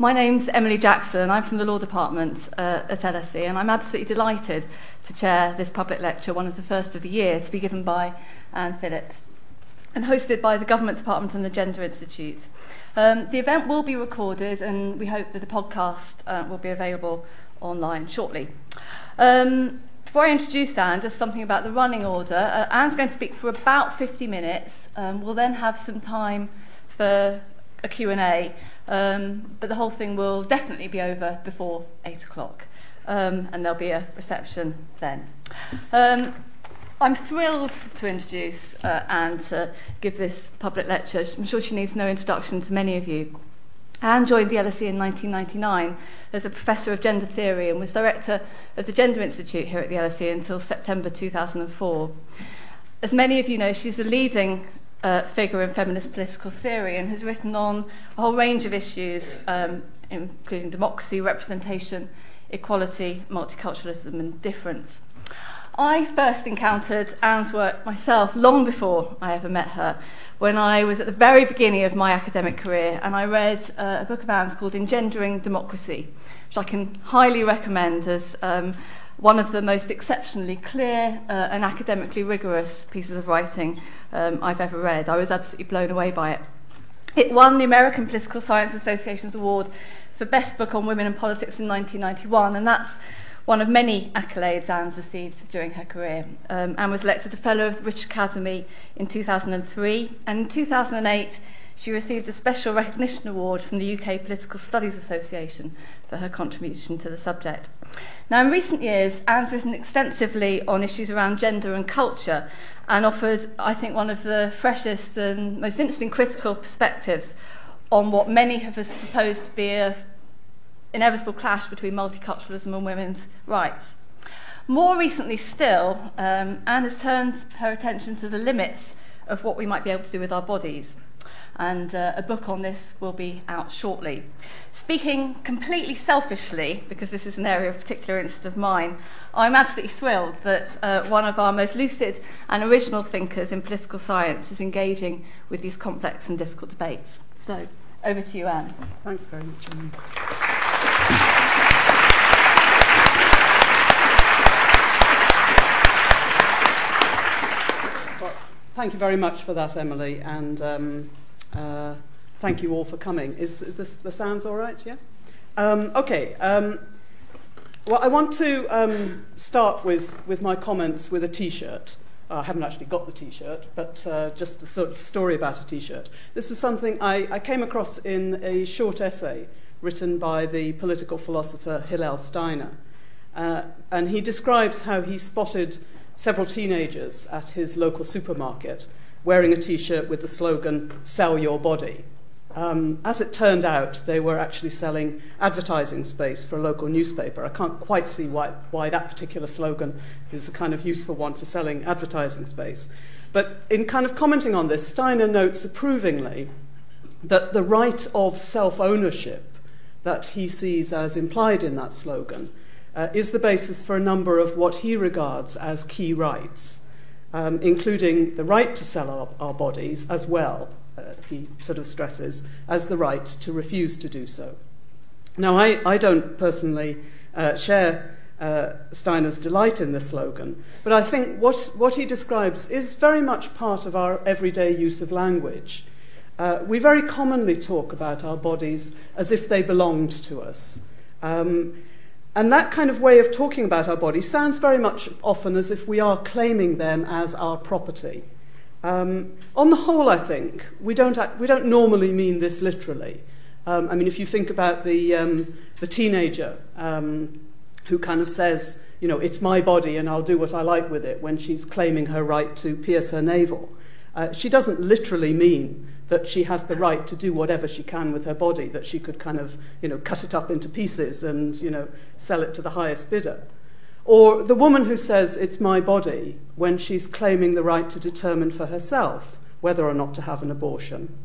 My name's Emily Jackson. I'm from the Law Department uh, at LSE, and I'm absolutely delighted to chair this public lecture, one of the first of the year, to be given by Anne Phillips and hosted by the Government Department and the Gender Institute. Um, the event will be recorded, and we hope that the podcast uh, will be available online shortly. Um, before I introduce Anne, just something about the running order. Uh, Anne's going to speak for about 50 minutes. Um, we'll then have some time for a Q&A, um, but the whole thing will definitely be over before 8 o'clock, um, and there'll be a reception then. Um, I'm thrilled to introduce uh, Anne to give this public lecture. I'm sure she needs no introduction to many of you. Anne joined the LSE in 1999 as a professor of gender theory and was director of the Gender Institute here at the LSE until September 2004. As many of you know, she's a leading uh, figure in feminist political theory and has written on a whole range of issues, um, including democracy, representation, equality, multiculturalism, and difference. I first encountered Anne's work myself long before I ever met her, when I was at the very beginning of my academic career, and I read uh, a book of Anne's called Engendering Democracy, which I can highly recommend as um, one of the most exceptionally clear uh, and academically rigorous pieces of writing um, I've ever read. I was absolutely blown away by it. It won the American Political Science Association's award for Best Book on Women and Politics in 1991, and that's one of many accolades Anne's received during her career, um, and was elected a Fellow of the British Academy in 2003. And in 2008, She received a special recognition award from the UK Political Studies Association for her contribution to the subject. Now, in recent years, Anne's written extensively on issues around gender and culture and offered, I think, one of the freshest and most interesting critical perspectives on what many have supposed to be an inevitable clash between multiculturalism and women's rights. More recently still, um, Anne has turned her attention to the limits of what we might be able to do with our bodies. And uh, a book on this will be out shortly. Speaking completely selfishly, because this is an area of particular interest of mine, I'm absolutely thrilled that uh, one of our most lucid and original thinkers in political science is engaging with these complex and difficult debates. So, over to you, Anne. Thanks very much, Anne. thank you very much for that, Emily, and um, uh, thank you all for coming. Is this, the sounds all right? Yeah. Um, okay. Um, well, I want to um, start with, with my comments with a T-shirt. Uh, I haven't actually got the T-shirt, but uh, just a sort of story about a T-shirt. This was something I, I came across in a short essay written by the political philosopher Hillel Steiner. Uh, and he describes how he spotted several teenagers at his local supermarket wearing a t shirt with the slogan, Sell Your Body. Um, as it turned out, they were actually selling advertising space for a local newspaper. I can't quite see why, why that particular slogan is a kind of useful one for selling advertising space. But in kind of commenting on this, Steiner notes approvingly that the right of self ownership that he sees as implied in that slogan uh, is the basis for a number of what he regards as key rights, um, including the right to sell our, our bodies as well, uh, he sort of stresses, as the right to refuse to do so. Now, I, I don't personally uh, share uh, Steiner's delight in the slogan, but I think what, what he describes is very much part of our everyday use of language. Uh, we very commonly talk about our bodies as if they belonged to us. Um, and that kind of way of talking about our bodies sounds very much often as if we are claiming them as our property. Um, on the whole, I think, we don't, we don't normally mean this literally. Um, I mean, if you think about the, um, the teenager um, who kind of says, you know, it's my body and I'll do what I like with it when she's claiming her right to pierce her navel, uh, she doesn't literally mean that she has the right to do whatever she can with her body, that she could kind of, you know, cut it up into pieces and, you know, sell it to the highest bidder. Or the woman who says, it's my body, when she's claiming the right to determine for herself whether or not to have an abortion.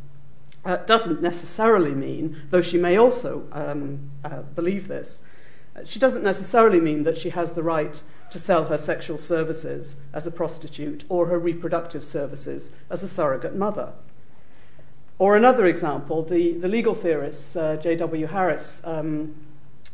Uh, doesn't necessarily mean, though she may also um, uh, believe this, uh, she doesn't necessarily mean that she has the right to sell her sexual services as a prostitute or her reproductive services as a surrogate mother. Or another example, the, the legal theorist uh, J.W. Harris um,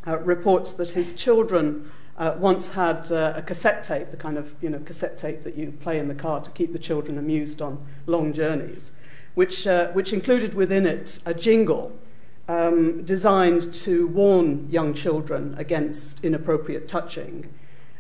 uh, reports that his children uh, once had uh, a cassette tape, the kind of you know cassette tape that you play in the car to keep the children amused on long journeys, which, uh, which included within it a jingle um, designed to warn young children against inappropriate touching.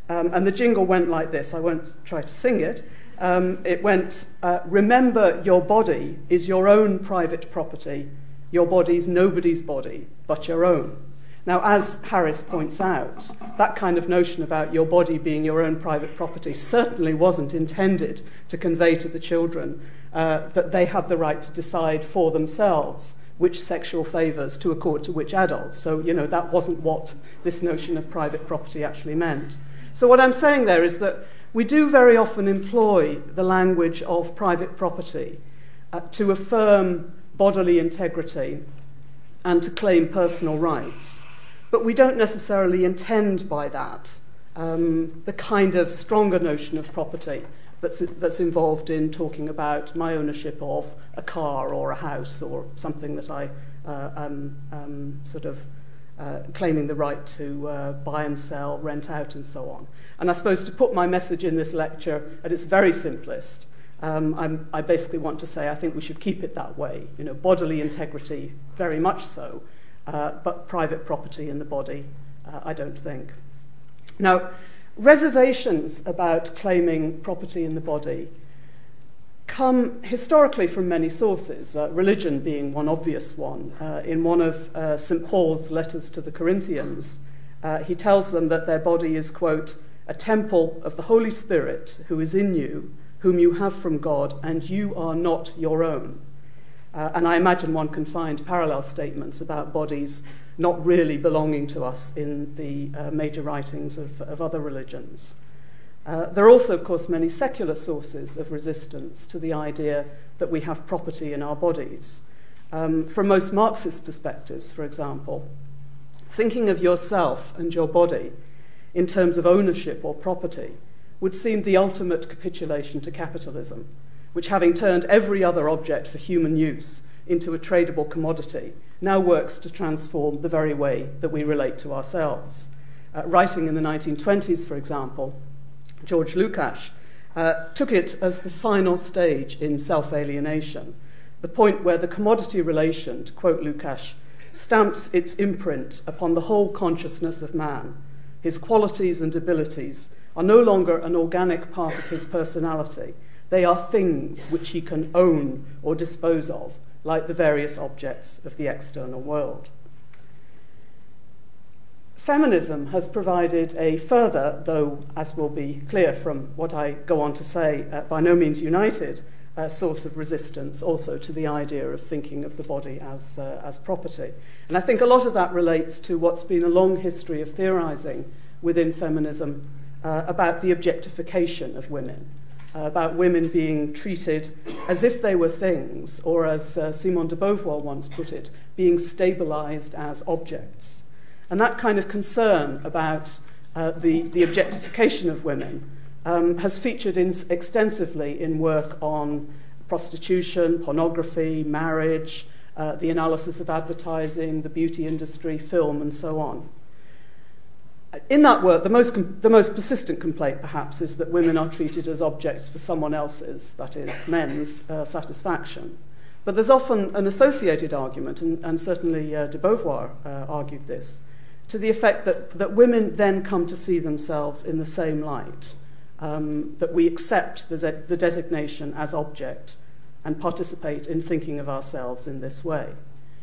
Um, and the jingle went like this. I won't try to sing it. Um, it went, uh, Remember, your body is your own private property. Your body is nobody's body but your own. Now, as Harris points out, that kind of notion about your body being your own private property certainly wasn't intended to convey to the children uh, that they have the right to decide for themselves which sexual favours to accord to which adults. So, you know, that wasn't what this notion of private property actually meant. So, what I'm saying there is that we do very often employ the language of private property uh, to affirm bodily integrity and to claim personal rights. But we don't necessarily intend by that um, the kind of stronger notion of property that's, that's involved in talking about my ownership of a car or a house or something that I uh, um, um, sort of claiming the right to uh, buy and sell, rent out, and so on. And I suppose to put my message in this lecture at its very simplest, um, I basically want to say I think we should keep it that way. You know, bodily integrity, very much so, uh, but private property in the body, uh, I don't think. Now, reservations about claiming property in the body come historically from many sources, uh, religion being one obvious one. Uh, in one of uh, St. Paul's letters to the Corinthians, uh, he tells them that their body is, quote, a temple of the Holy Spirit who is in you, whom you have from God, and you are not your own. Uh, and I imagine one can find parallel statements about bodies not really belonging to us in the uh, major writings of, of other religions. Uh, there are also, of course, many secular sources of resistance to the idea that we have property in our bodies. Um, from most Marxist perspectives, for example, thinking of yourself and your body in terms of ownership or property would seem the ultimate capitulation to capitalism, which, having turned every other object for human use into a tradable commodity, now works to transform the very way that we relate to ourselves. Uh, writing in the 1920s, for example, George Lukács uh, took it as the final stage in self alienation, the point where the commodity relation, to quote Lukács, stamps its imprint upon the whole consciousness of man. His qualities and abilities are no longer an organic part of his personality. They are things which he can own or dispose of, like the various objects of the external world. Feminism has provided a further, though, as will be clear from what I go on to say, uh, by no means united, uh, source of resistance also to the idea of thinking of the body as, uh, as property. And I think a lot of that relates to what's been a long history of theorizing within feminism uh, about the objectification of women uh, about women being treated as if they were things, or as uh, Simone de Beauvoir once put it, being stabilized as objects. And that kind of concern about uh, the, the objectification of women um, has featured in, extensively in work on prostitution, pornography, marriage, uh, the analysis of advertising, the beauty industry, film, and so on in that work, the most, com- the most persistent complaint, perhaps, is that women are treated as objects for someone else's, that is, men's, uh, satisfaction. But there's often an associated argument, and, and certainly uh, de Beauvoir uh, argued this, to the effect that, that women then come to see themselves in the same light, um, that we accept the, de- the designation as object and participate in thinking of ourselves in this way.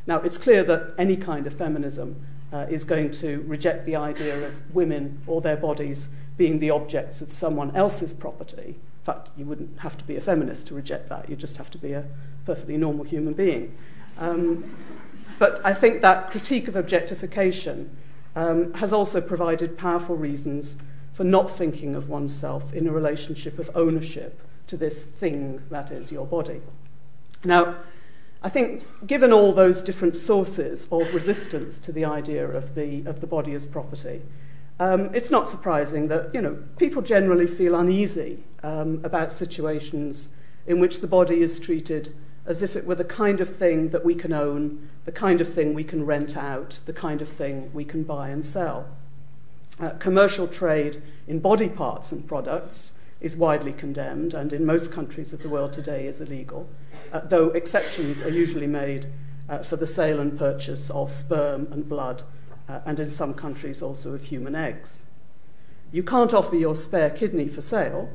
Now, it's clear that any kind of feminism uh, is going to reject the idea of women or their bodies being the objects of someone else's property. In fact, you wouldn't have to be a feminist to reject that, you just have to be a perfectly normal human being. Um, but I think that critique of objectification um, has also provided powerful reasons for not thinking of oneself in a relationship of ownership to this thing that is your body. Now, I think, given all those different sources of resistance to the idea of the, of the body as property, um, it's not surprising that you know, people generally feel uneasy um, about situations in which the body is treated as if it were the kind of thing that we can own, the kind of thing we can rent out, the kind of thing we can buy and sell. Uh, commercial trade in body parts and products is widely condemned and in most countries of the world today is illegal, uh, though exceptions are usually made uh, for the sale and purchase of sperm and blood, uh, and in some countries also of human eggs. You can't offer your spare kidney for sale.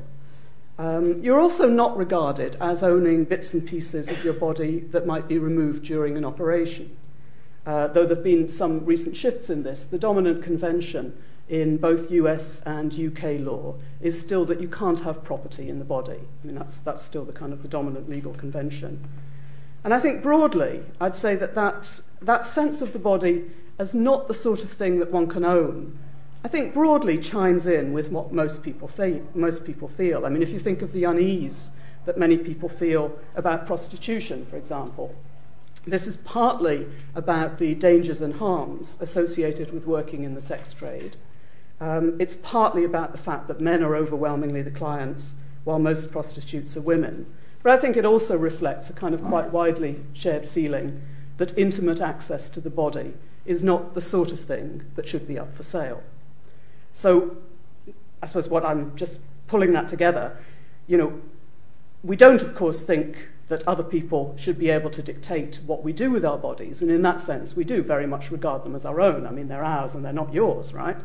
Um, you're also not regarded as owning bits and pieces of your body that might be removed during an operation. Uh, though there have been some recent shifts in this, the dominant convention in both US and UK law is still that you can't have property in the body. I mean, that's, that's still the kind of the dominant legal convention. And I think broadly, I'd say that, that that sense of the body as not the sort of thing that one can own, I think broadly chimes in with what most people, think, most people feel. I mean, if you think of the unease that many people feel about prostitution, for example, this is partly about the dangers and harms associated with working in the sex trade. Um, it's partly about the fact that men are overwhelmingly the clients, while most prostitutes are women. But I think it also reflects a kind of quite widely shared feeling that intimate access to the body is not the sort of thing that should be up for sale. So, I suppose what I'm just pulling that together, you know, we don't, of course, think that other people should be able to dictate what we do with our bodies. And in that sense, we do very much regard them as our own. I mean, they're ours and they're not yours, right?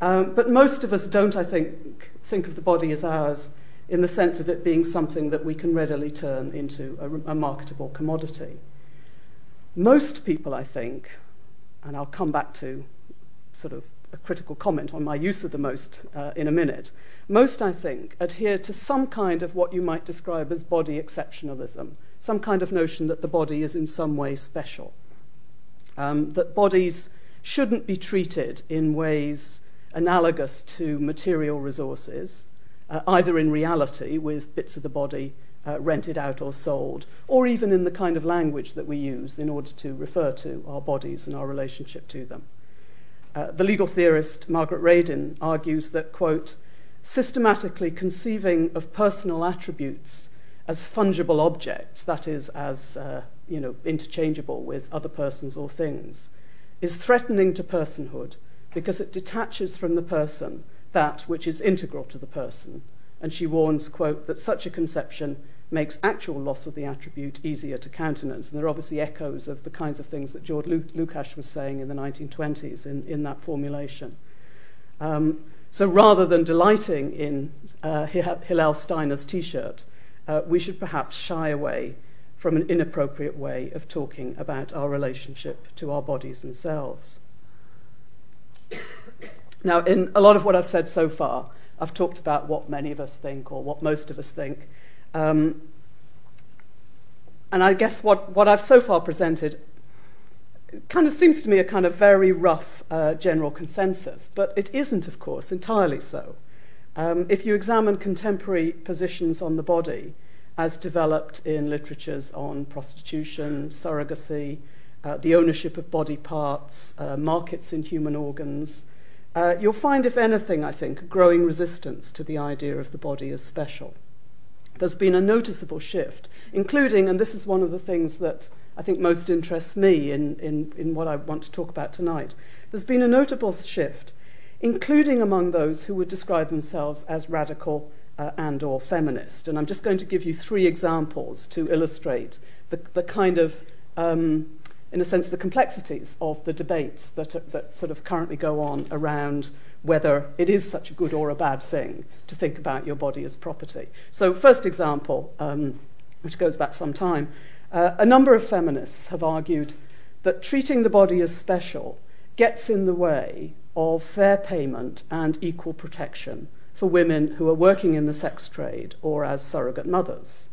Um, but most of us don't, I think, think of the body as ours in the sense of it being something that we can readily turn into a, a marketable commodity. Most people, I think, and I'll come back to sort of a critical comment on my use of the most uh, in a minute, most, I think, adhere to some kind of what you might describe as body exceptionalism, some kind of notion that the body is in some way special, um, that bodies shouldn't be treated in ways analogous to material resources, uh, either in reality with bits of the body uh, rented out or sold, or even in the kind of language that we use in order to refer to our bodies and our relationship to them. Uh, the legal theorist Margaret Radin argues that, quote, systematically conceiving of personal attributes as fungible objects, that is, as uh, you know, interchangeable with other persons or things, is threatening to personhood because it detaches from the person that which is integral to the person. And she warns, quote, that such a conception makes actual loss of the attribute easier to countenance. And there are obviously echoes of the kinds of things that George Lukács was saying in the 1920s in, in that formulation. Um, so rather than delighting in uh, Hillel Steiner's t shirt, uh, we should perhaps shy away from an inappropriate way of talking about our relationship to our bodies and selves. Now, in a lot of what I've said so far, I've talked about what many of us think or what most of us think. Um, and I guess what, what I've so far presented kind of seems to me a kind of very rough uh, general consensus, but it isn't, of course, entirely so. Um, if you examine contemporary positions on the body, as developed in literatures on prostitution, surrogacy, uh, the ownership of body parts, uh, markets in human organs, uh, you'll find, if anything, I think, a growing resistance to the idea of the body as special. There's been a noticeable shift, including, and this is one of the things that I think most interests me in, in, in what I want to talk about tonight. There's been a notable shift, including among those who would describe themselves as radical uh, and or feminist. And I'm just going to give you three examples to illustrate the, the kind of um, in a sense, the complexities of the debates that, are, that sort of currently go on around whether it is such a good or a bad thing to think about your body as property. So, first example, um, which goes back some time, uh, a number of feminists have argued that treating the body as special gets in the way of fair payment and equal protection for women who are working in the sex trade or as surrogate mothers.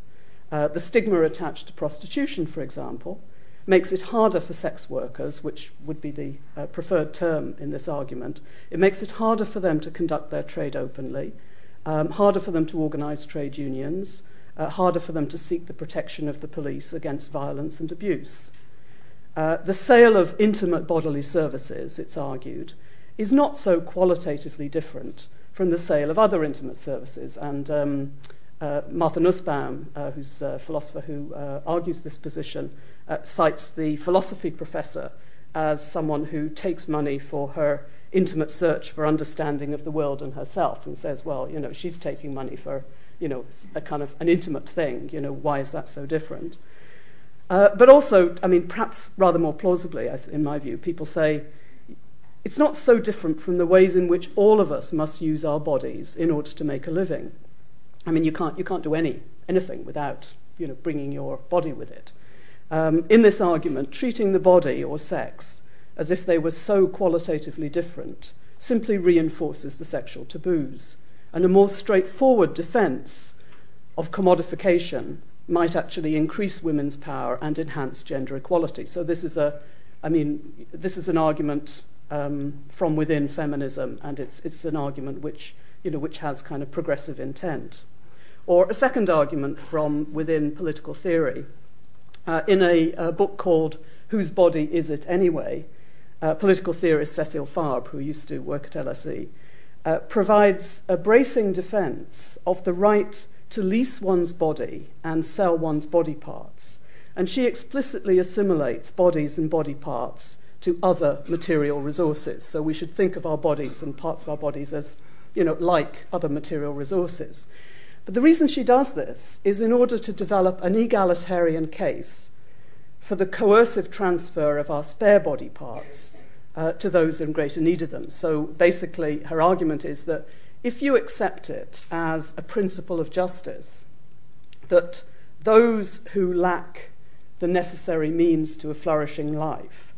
Uh, the stigma attached to prostitution, for example, makes it harder for sex workers, which would be the uh, preferred term in this argument, it makes it harder for them to conduct their trade openly, um, harder for them to organise trade unions, uh, harder for them to seek the protection of the police against violence and abuse. Uh, the sale of intimate bodily services, it's argued, is not so qualitatively different from the sale of other intimate services. And um, uh, Martha Nussbaum, uh, who's a philosopher who uh, argues this position, uh, cites the philosophy professor as someone who takes money for her intimate search for understanding of the world and herself and says, well, you know, she's taking money for, you know, a kind of an intimate thing. You know, why is that so different? Uh, but also, I mean, perhaps rather more plausibly, in my view, people say it's not so different from the ways in which all of us must use our bodies in order to make a living. I mean, you can't, you can't do any, anything without you know, bringing your body with it. Um, in this argument, treating the body or sex as if they were so qualitatively different simply reinforces the sexual taboos. And a more straightforward defense of commodification might actually increase women's power and enhance gender equality. So this is a, I mean, this is an argument um, from within feminism, and it's, it's an argument which, you know, which has kind of progressive intent. Or a second argument from within political theory. Uh, in a, a, book called Whose Body Is It Anyway? Uh, political theorist Cecile Fabre, who used to work at LSE, uh, provides a bracing defense of the right to lease one's body and sell one's body parts. And she explicitly assimilates bodies and body parts to other material resources. So we should think of our bodies and parts of our bodies as, you know, like other material resources. But the reason she does this is in order to develop an egalitarian case for the coercive transfer of our spare body parts uh, to those in greater need of them. So basically, her argument is that if you accept it as a principle of justice, that those who lack the necessary means to a flourishing life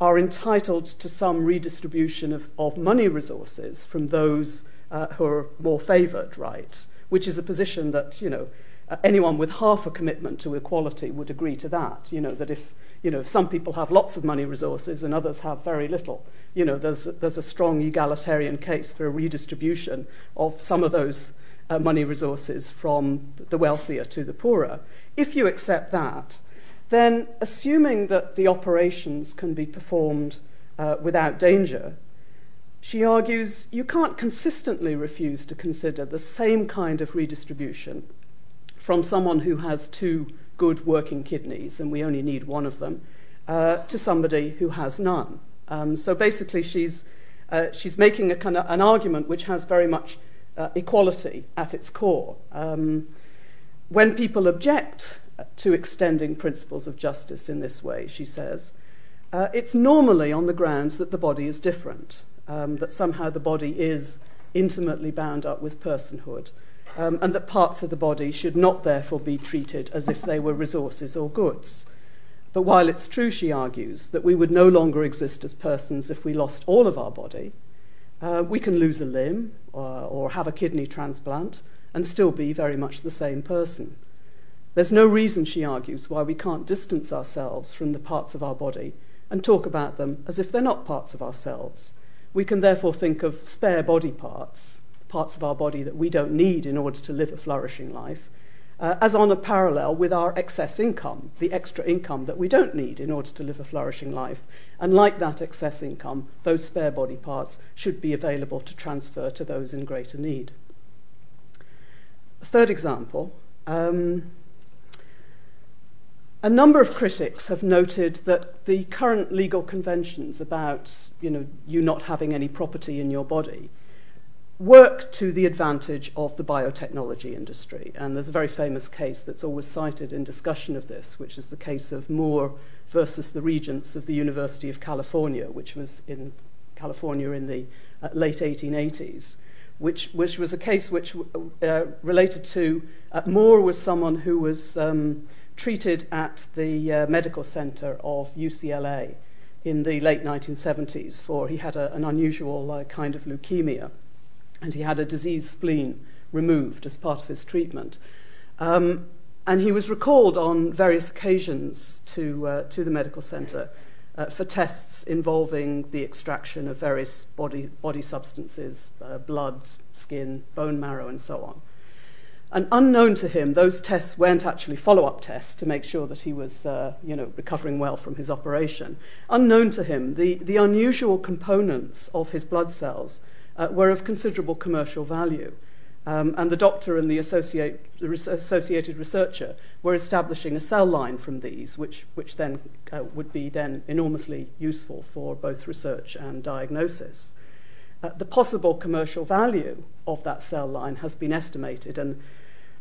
are entitled to some redistribution of, of money resources from those uh, who are more favoured, right? Which is a position that, you know, uh, anyone with half a commitment to equality would agree to that. You know, that if, you know, if some people have lots of money resources and others have very little, you know, there's, there's a strong egalitarian case for a redistribution of some of those uh, money resources from the wealthier to the poorer. If you accept that, then assuming that the operations can be performed uh, without danger, she argues you can't consistently refuse to consider the same kind of redistribution from someone who has two good working kidneys, and we only need one of them, uh, to somebody who has none. Um, so basically, she's, uh, she's making a kind of an argument which has very much uh, equality at its core. Um, when people object to extending principles of justice in this way, she says, uh, it's normally on the grounds that the body is different um, that somehow the body is intimately bound up with personhood, um, and that parts of the body should not therefore be treated as if they were resources or goods. But while it's true, she argues, that we would no longer exist as persons if we lost all of our body, uh, we can lose a limb or, or have a kidney transplant and still be very much the same person. There's no reason, she argues, why we can't distance ourselves from the parts of our body and talk about them as if they're not parts of ourselves we can therefore think of spare body parts, parts of our body that we don't need in order to live a flourishing life, uh, as on a parallel with our excess income, the extra income that we don't need in order to live a flourishing life. And like that excess income, those spare body parts should be available to transfer to those in greater need. Third example. Um, a number of critics have noted that the current legal conventions about you, know, you not having any property in your body work to the advantage of the biotechnology industry. And there's a very famous case that's always cited in discussion of this, which is the case of Moore versus the regents of the University of California, which was in California in the uh, late 1880s. Which, which was a case which uh, related to uh, Moore was someone who was um, treated at the uh, medical center of UCLA in the late 1970s for he had a, an unusual uh, kind of leukemia and he had a diseased spleen removed as part of his treatment. Um, and he was recalled on various occasions to, uh, to the medical center uh, for tests involving the extraction of various body, body substances, uh, blood, skin, bone marrow, and so on. And unknown to him, those tests weren't actually follow up tests to make sure that he was uh, you know, recovering well from his operation. Unknown to him, the, the unusual components of his blood cells uh, were of considerable commercial value. Um, and the doctor and the, associate, the associated researcher were establishing a cell line from these, which, which then uh, would be then enormously useful for both research and diagnosis. Uh, the possible commercial value of that cell line has been estimated, and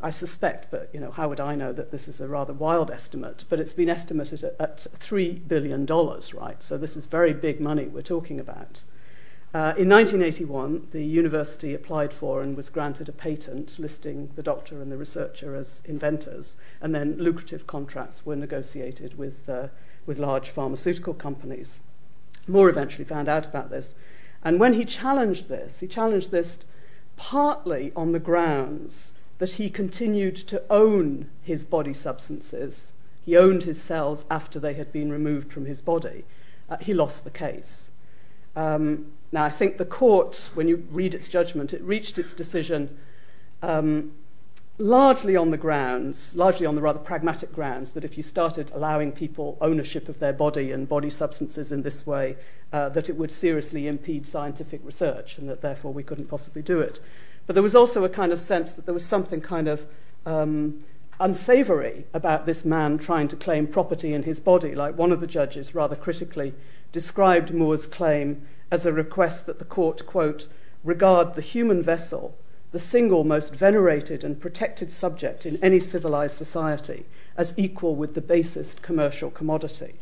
I suspect, but you know, how would I know that this is a rather wild estimate? But it's been estimated at, at three billion dollars, right? So this is very big money we're talking about. Uh, in 1981, the university applied for and was granted a patent listing the doctor and the researcher as inventors, and then lucrative contracts were negotiated with, uh, with large pharmaceutical companies. Moore eventually found out about this. And when he challenged this, he challenged this partly on the grounds that he continued to own his body substances. He owned his cells after they had been removed from his body. Uh, he lost the case. Um, now, I think the court, when you read its judgment, it reached its decision um, largely on the grounds, largely on the rather pragmatic grounds, that if you started allowing people ownership of their body and body substances in this way, uh, that it would seriously impede scientific research and that therefore we couldn't possibly do it. But there was also a kind of sense that there was something kind of um, unsavory about this man trying to claim property in his body. Like one of the judges rather critically described Moore's claim as a request that the court, quote, regard the human vessel, the single most venerated and protected subject in any civilized society, as equal with the basest commercial commodity.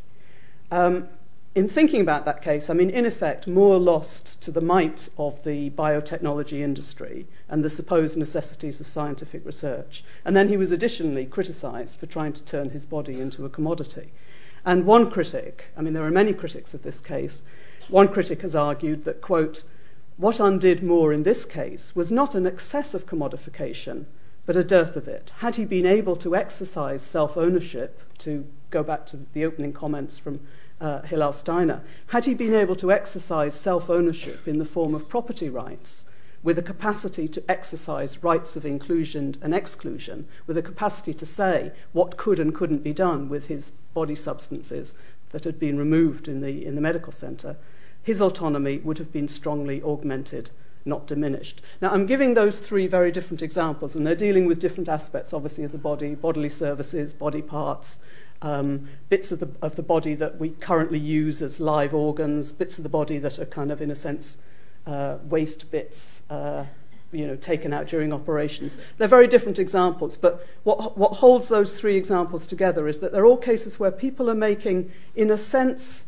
Um, in thinking about that case, I mean, in effect, Moore lost to the might of the biotechnology industry and the supposed necessities of scientific research. And then he was additionally criticized for trying to turn his body into a commodity. And one critic, I mean, there are many critics of this case, one critic has argued that, quote, what undid Moore in this case was not an excess of commodification, but a dearth of it. Had he been able to exercise self ownership, to go back to the opening comments from uh, Hillel Steiner, had he been able to exercise self ownership in the form of property rights, with a capacity to exercise rights of inclusion and exclusion, with a capacity to say what could and couldn't be done with his body substances that had been removed in the, in the medical centre, his autonomy would have been strongly augmented, not diminished. Now, I'm giving those three very different examples, and they're dealing with different aspects, obviously, of the body bodily services, body parts, um, bits of the, of the body that we currently use as live organs, bits of the body that are kind of, in a sense, uh, waste bits. Uh, you know, taken out during operations. They're very different examples, but what, what holds those three examples together is that they're all cases where people are making, in a sense,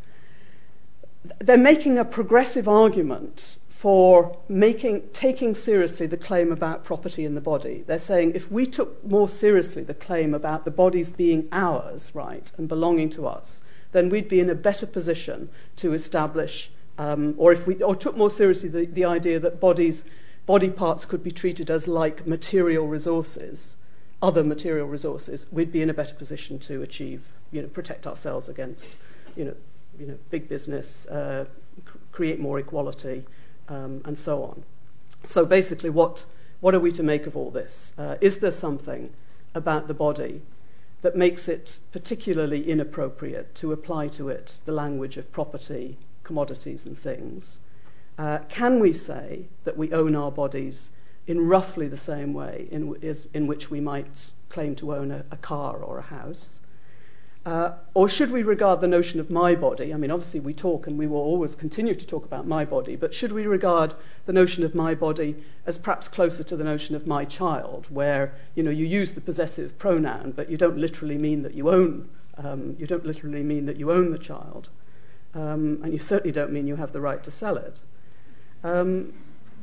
they're making a progressive argument for making, taking seriously the claim about property in the body. They're saying if we took more seriously the claim about the bodies being ours, right, and belonging to us, then we'd be in a better position to establish, um, or if we or took more seriously the, the idea that bodies body parts could be treated as like material resources, other material resources, we'd be in a better position to achieve, you know, protect ourselves against, you know, you know, big business, uh, create more equality, um, and so on. So basically, what, what are we to make of all this? Uh, is there something about the body that makes it particularly inappropriate to apply to it the language of property, commodities, and things? Uh, can we say that we own our bodies in roughly the same way in, is, in which we might claim to own a, a car or a house? Uh, or should we regard the notion of my body? I mean, obviously, we talk and we will always continue to talk about my body, but should we regard the notion of my body as perhaps closer to the notion of my child, where you know you use the possessive pronoun, but you don't literally mean that you own um, you don't literally mean that you own the child, um, and you certainly don't mean you have the right to sell it. Um,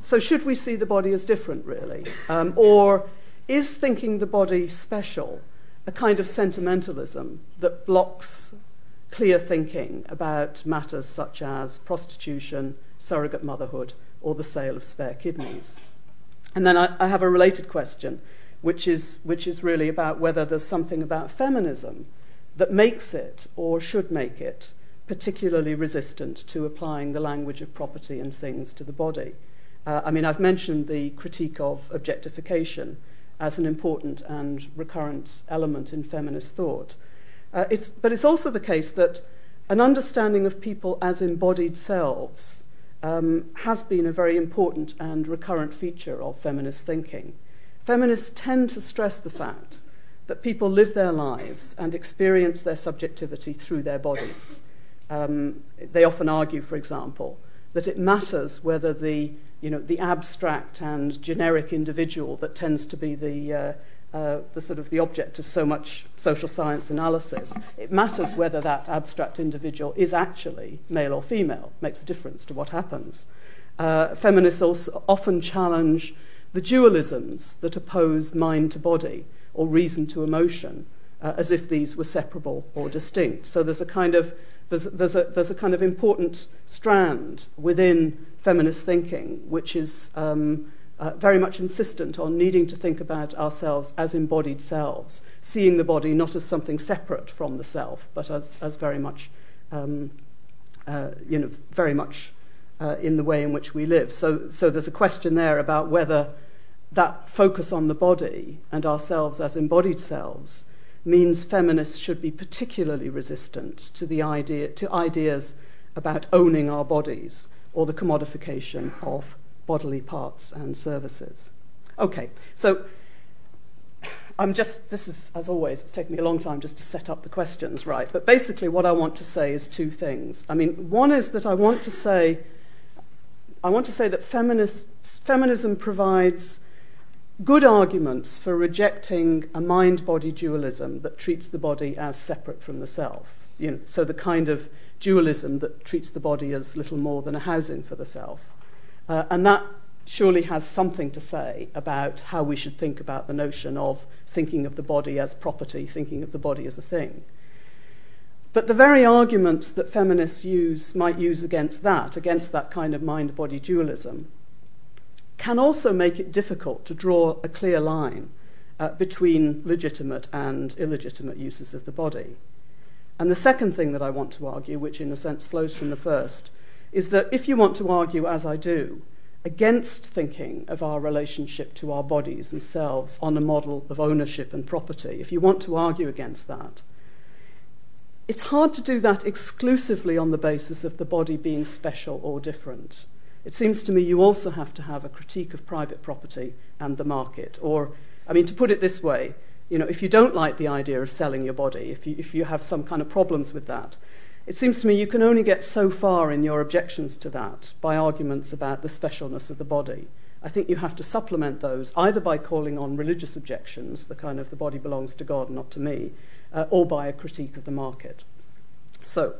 so, should we see the body as different, really? Um, or is thinking the body special a kind of sentimentalism that blocks clear thinking about matters such as prostitution, surrogate motherhood, or the sale of spare kidneys? And then I, I have a related question, which is, which is really about whether there's something about feminism that makes it or should make it particularly resistant to applying the language of property and things to the body. Uh, I mean, I've mentioned the critique of objectification as an important and recurrent element in feminist thought. Uh, it's, but it's also the case that an understanding of people as embodied selves um, has been a very important and recurrent feature of feminist thinking. Feminists tend to stress the fact that people live their lives and experience their subjectivity through their bodies. Um, they often argue, for example, that it matters whether the, you know, the abstract and generic individual that tends to be the, uh, uh, the sort of the object of so much social science analysis, it matters whether that abstract individual is actually male or female. It makes a difference to what happens. Uh, feminists also often challenge the dualisms that oppose mind to body or reason to emotion, uh, as if these were separable or distinct. So there's a kind of there's, there's, a, there's a kind of important strand within feminist thinking, which is um, uh, very much insistent on needing to think about ourselves as embodied selves, seeing the body not as something separate from the self, but as, as very much, um, uh, you know, very much uh, in the way in which we live. So, so there's a question there about whether that focus on the body and ourselves as embodied selves means feminists should be particularly resistant to the idea to ideas about owning our bodies or the commodification of bodily parts and services. Okay, so I'm just, this is, as always, it's taken me a long time just to set up the questions right. But basically, what I want to say is two things. I mean, one is that I want to say, I want to say that feminism provides good arguments for rejecting a mind body dualism that treats the body as separate from the self. You know, so, the kind of dualism that treats the body as little more than a housing for the self. Uh, and that surely has something to say about how we should think about the notion of thinking of the body as property, thinking of the body as a thing. But the very arguments that feminists use might use against that, against that kind of mind body dualism, can also make it difficult to draw a clear line uh, between legitimate and illegitimate uses of the body. And the second thing that I want to argue, which in a sense flows from the first, is that if you want to argue, as I do, against thinking of our relationship to our bodies and selves on a model of ownership and property, if you want to argue against that, it's hard to do that exclusively on the basis of the body being special or different. It seems to me you also have to have a critique of private property and the market. Or, I mean, to put it this way, you know, if you don't like the idea of selling your body, if you, if you have some kind of problems with that, it seems to me you can only get so far in your objections to that by arguments about the specialness of the body. I think you have to supplement those either by calling on religious objections, the kind of the body belongs to God, not to me, uh, or by a critique of the market. So,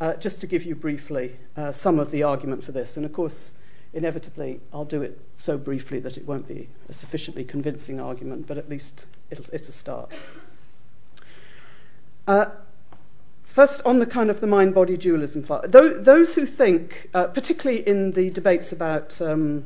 uh, just to give you briefly uh, some of the argument for this, and of course, inevitably, I'll do it so briefly that it won't be a sufficiently convincing argument, but at least it's a start. Uh, first, on the kind of the mind body dualism those who think, uh, particularly in the debates about um,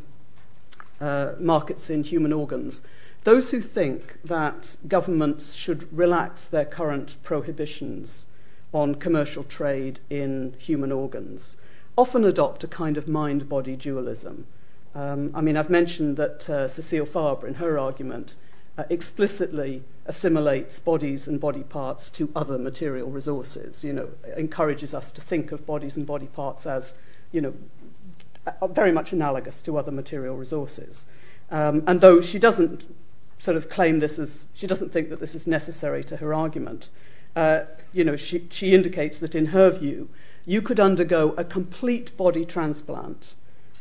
uh, markets in human organs, those who think that governments should relax their current prohibitions on commercial trade in human organs often adopt a kind of mind body dualism. Um, I mean, I've mentioned that uh, Cecile Fabre, in her argument, uh, explicitly assimilates bodies and body parts to other material resources, you know, encourages us to think of bodies and body parts as, you know, very much analogous to other material resources. Um, and though she doesn't sort of claim this as, she doesn't think that this is necessary to her argument, uh, you know, she, she indicates that in her view, you could undergo a complete body transplant.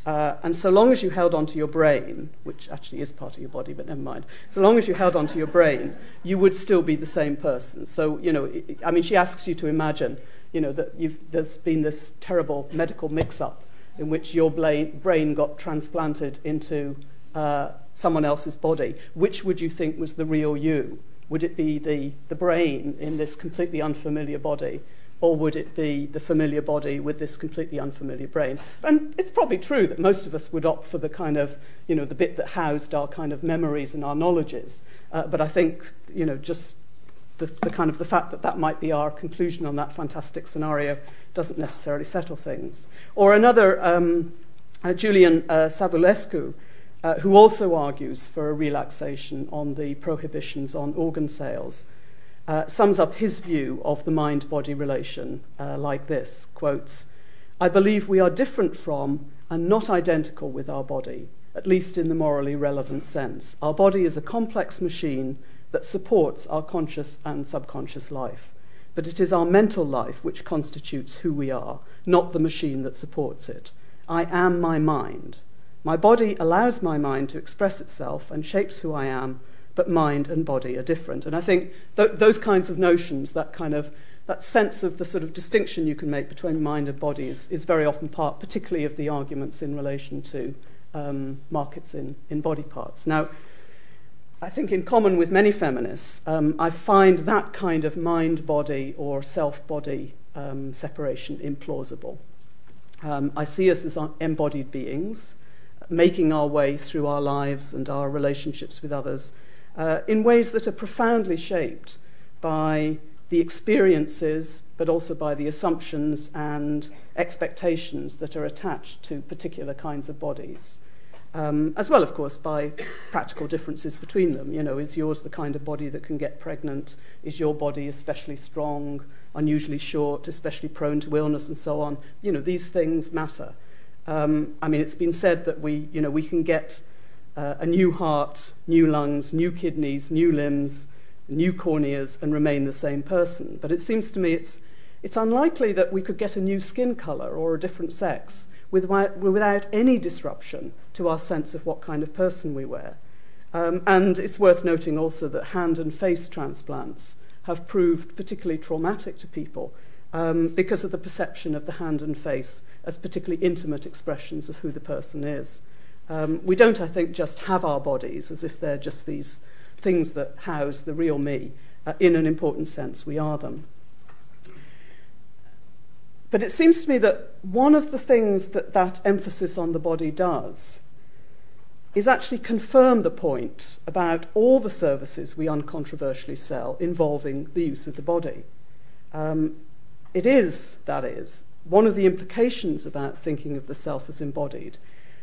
Uh, and so long as you held onto your brain, which actually is part of your body, but never mind, so long as you held onto your brain, you would still be the same person. So, you know, I mean, she asks you to imagine, you know, that you've, there's been this terrible medical mix up in which your brain got transplanted into uh, someone else's body. Which would you think was the real you? Would it be the, the brain in this completely unfamiliar body? Or would it be the familiar body with this completely unfamiliar brain? And it's probably true that most of us would opt for the kind of, you know, the bit that housed our kind of memories and our knowledges. Uh, but I think, you know, just the, the kind of the fact that that might be our conclusion on that fantastic scenario doesn't necessarily settle things. Or another, um, uh, Julian uh, Savulescu, uh, who also argues for a relaxation on the prohibitions on organ sales, uh, sums up his view of the mind body relation uh, like this quotes, I believe we are different from and not identical with our body, at least in the morally relevant sense. Our body is a complex machine that supports our conscious and subconscious life. But it is our mental life which constitutes who we are, not the machine that supports it. I am my mind. My body allows my mind to express itself and shapes who I am, but mind and body are different. And I think th- those kinds of notions, that kind of that sense of the sort of distinction you can make between mind and body is, is very often part, particularly of the arguments in relation to um, markets in, in body parts. Now, I think, in common with many feminists, um, I find that kind of mind body or self body um, separation implausible. Um, I see us as embodied beings, making our way through our lives and our relationships with others uh, in ways that are profoundly shaped by the experiences, but also by the assumptions and expectations that are attached to particular kinds of bodies. Um, as well, of course, by practical differences between them. You know, is yours the kind of body that can get pregnant? Is your body especially strong, unusually short, especially prone to illness, and so on? You know, these things matter. Um, I mean, it's been said that we, you know, we can get uh, a new heart, new lungs, new kidneys, new limbs, new corneas, and remain the same person. But it seems to me it's, it's unlikely that we could get a new skin color or a different sex without, without any disruption to our sense of what kind of person we were. Um, and it's worth noting also that hand and face transplants have proved particularly traumatic to people um, because of the perception of the hand and face as particularly intimate expressions of who the person is. Um, we don't, I think, just have our bodies as if they're just these things that house the real me. Uh, in an important sense, we are them. But it seems to me that one of the things that that emphasis on the body does is actually confirm the point about all the services we uncontroversially sell involving the use of the body. Um, it is, that is, one of the implications about thinking of the self as embodied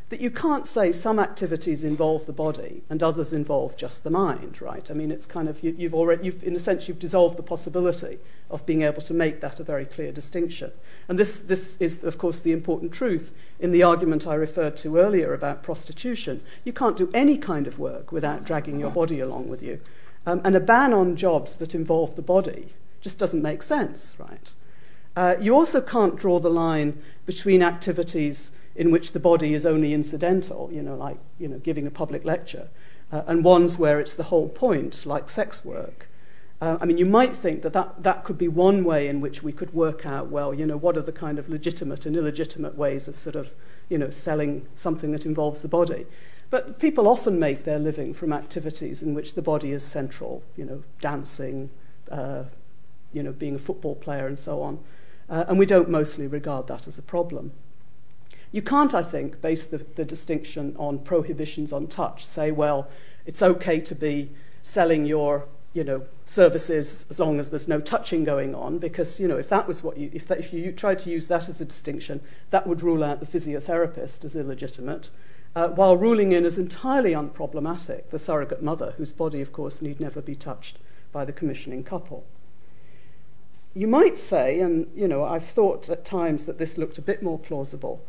that you can't say some activities involve the body and others involve just the mind, right? I mean, it's kind of, you, have already, you've, in a sense, you've dissolved the possibility of being able to make that a very clear distinction. And this, this is, of course, the important truth in the argument I referred to earlier about prostitution. You can't do any kind of work without dragging your body along with you. Um, and a ban on jobs that involve the body just doesn't make sense, right? Uh, you also can't draw the line between activities in which the body is only incidental, you know, like you know, giving a public lecture, uh, and ones where it's the whole point, like sex work. Uh, I mean, you might think that, that that could be one way in which we could work out, well, you know, what are the kind of legitimate and illegitimate ways of sort of, you know, selling something that involves the body. But people often make their living from activities in which the body is central, you know, dancing, uh, you know, being a football player and so on. Uh, and we don't mostly regard that as a problem. You can't, I think, base the, the distinction on prohibitions on touch. Say, well, it's okay to be selling your you know, services as long as there's no touching going on, because you know, if that was what you, if, that, if you tried to use that as a distinction, that would rule out the physiotherapist as illegitimate, uh, while ruling in as entirely unproblematic the surrogate mother, whose body, of course, need never be touched by the commissioning couple. You might say, and you know, I've thought at times that this looked a bit more plausible,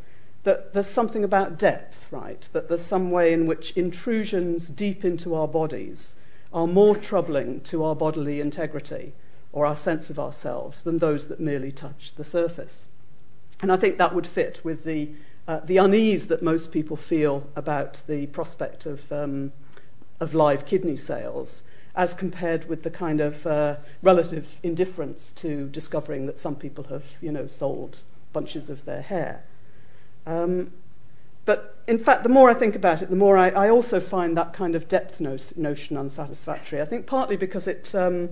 that there's something about depth, right? That there's some way in which intrusions deep into our bodies are more troubling to our bodily integrity or our sense of ourselves than those that merely touch the surface. And I think that would fit with the, uh, the unease that most people feel about the prospect of, um, of live kidney sales as compared with the kind of uh, relative indifference to discovering that some people have, you know, sold bunches of their hair. Um, but in fact, the more I think about it, the more I, I also find that kind of depth no- notion unsatisfactory. I think partly because it, um,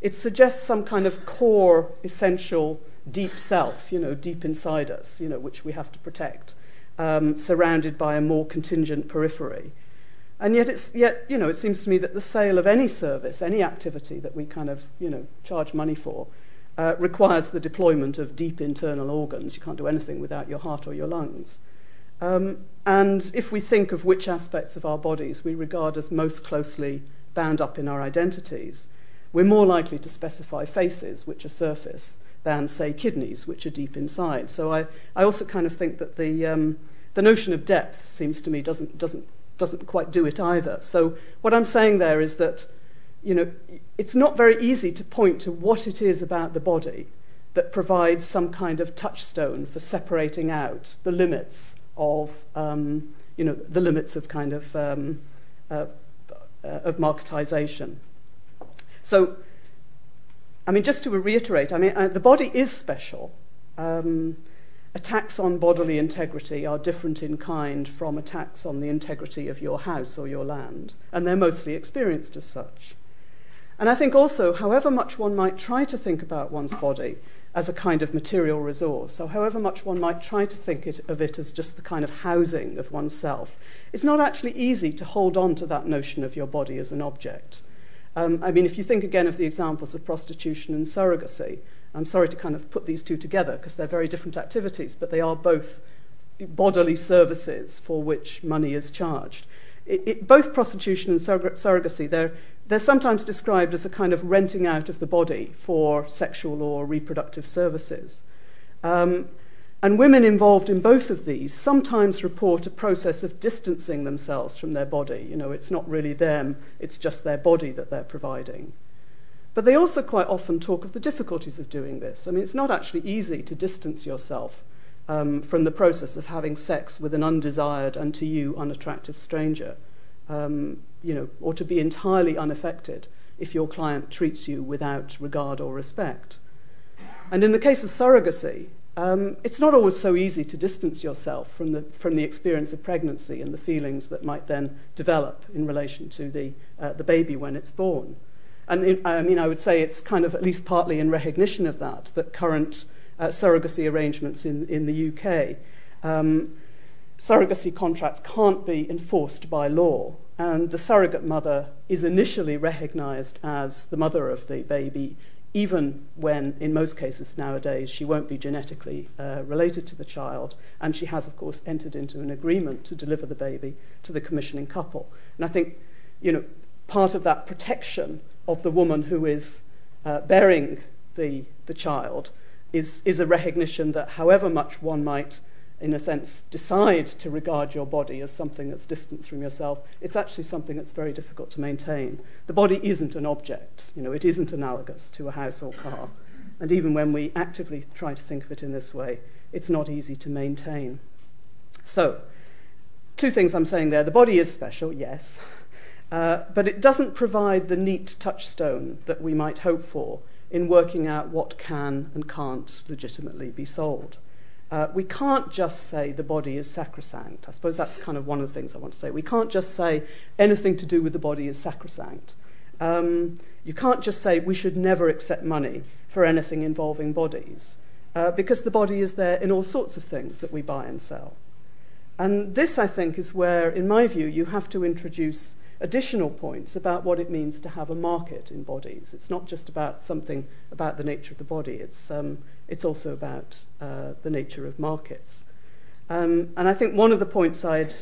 it suggests some kind of core, essential, deep self, you know, deep inside us, you know, which we have to protect, um, surrounded by a more contingent periphery. And yet, it's, yet, you know, it seems to me that the sale of any service, any activity that we kind of, you know, charge money for, uh, requires the deployment of deep internal organs. You can't do anything without your heart or your lungs. Um, and if we think of which aspects of our bodies we regard as most closely bound up in our identities, we're more likely to specify faces, which are surface, than, say, kidneys, which are deep inside. So I, I also kind of think that the, um, the notion of depth seems to me doesn't, doesn't, doesn't quite do it either. So, what I'm saying there is that you know, it's not very easy to point to what it is about the body that provides some kind of touchstone for separating out the limits of, um, you know, the limits of kind of um, uh, uh, of marketization. So, I mean, just to reiterate, I mean, uh, the body is special. Um, attacks on bodily integrity are different in kind from attacks on the integrity of your house or your land, and they're mostly experienced as such. And I think also, however much one might try to think about one's body as a kind of material resource, or however much one might try to think it, of it as just the kind of housing of oneself, it's not actually easy to hold on to that notion of your body as an object. Um, I mean, if you think again of the examples of prostitution and surrogacy, I'm sorry to kind of put these two together because they're very different activities, but they are both bodily services for which money is charged. It, it, both prostitution and surrogacy, they're, they're sometimes described as a kind of renting out of the body for sexual or reproductive services. Um, and women involved in both of these sometimes report a process of distancing themselves from their body. You know, it's not really them, it's just their body that they're providing. But they also quite often talk of the difficulties of doing this. I mean, it's not actually easy to distance yourself um, from the process of having sex with an undesired and to you unattractive stranger um, you know, or to be entirely unaffected if your client treats you without regard or respect. And in the case of surrogacy, um, it's not always so easy to distance yourself from the, from the experience of pregnancy and the feelings that might then develop in relation to the, uh, the baby when it's born. And I mean, I would say it's kind of at least partly in recognition of that that current uh, surrogacy arrangements in, in the UK um, surrogacy contracts can't be enforced by law, and the surrogate mother is initially recognized as the mother of the baby, even when, in most cases nowadays, she won't be genetically uh, related to the child, and she has, of course, entered into an agreement to deliver the baby to the commissioning couple. And I think, you know, part of that protection of the woman who is uh, bearing the, the child is, is a recognition that however much one might in a sense, decide to regard your body as something that's distant from yourself, it's actually something that's very difficult to maintain. The body isn't an object, you know, it isn't analogous to a house or car. And even when we actively try to think of it in this way, it's not easy to maintain. So, two things I'm saying there. The body is special, yes, uh, but it doesn't provide the neat touchstone that we might hope for in working out what can and can't legitimately be sold. Uh, we can't just say the body is sacrosanct. I suppose that's kind of one of the things I want to say. We can't just say anything to do with the body is sacrosanct. Um, you can't just say we should never accept money for anything involving bodies, uh, because the body is there in all sorts of things that we buy and sell. And this, I think, is where, in my view, you have to introduce additional points about what it means to have a market in bodies. It's not just about something about the nature of the body, it's, um, it's also about uh, the nature of markets. Um, and I think one of the points I'd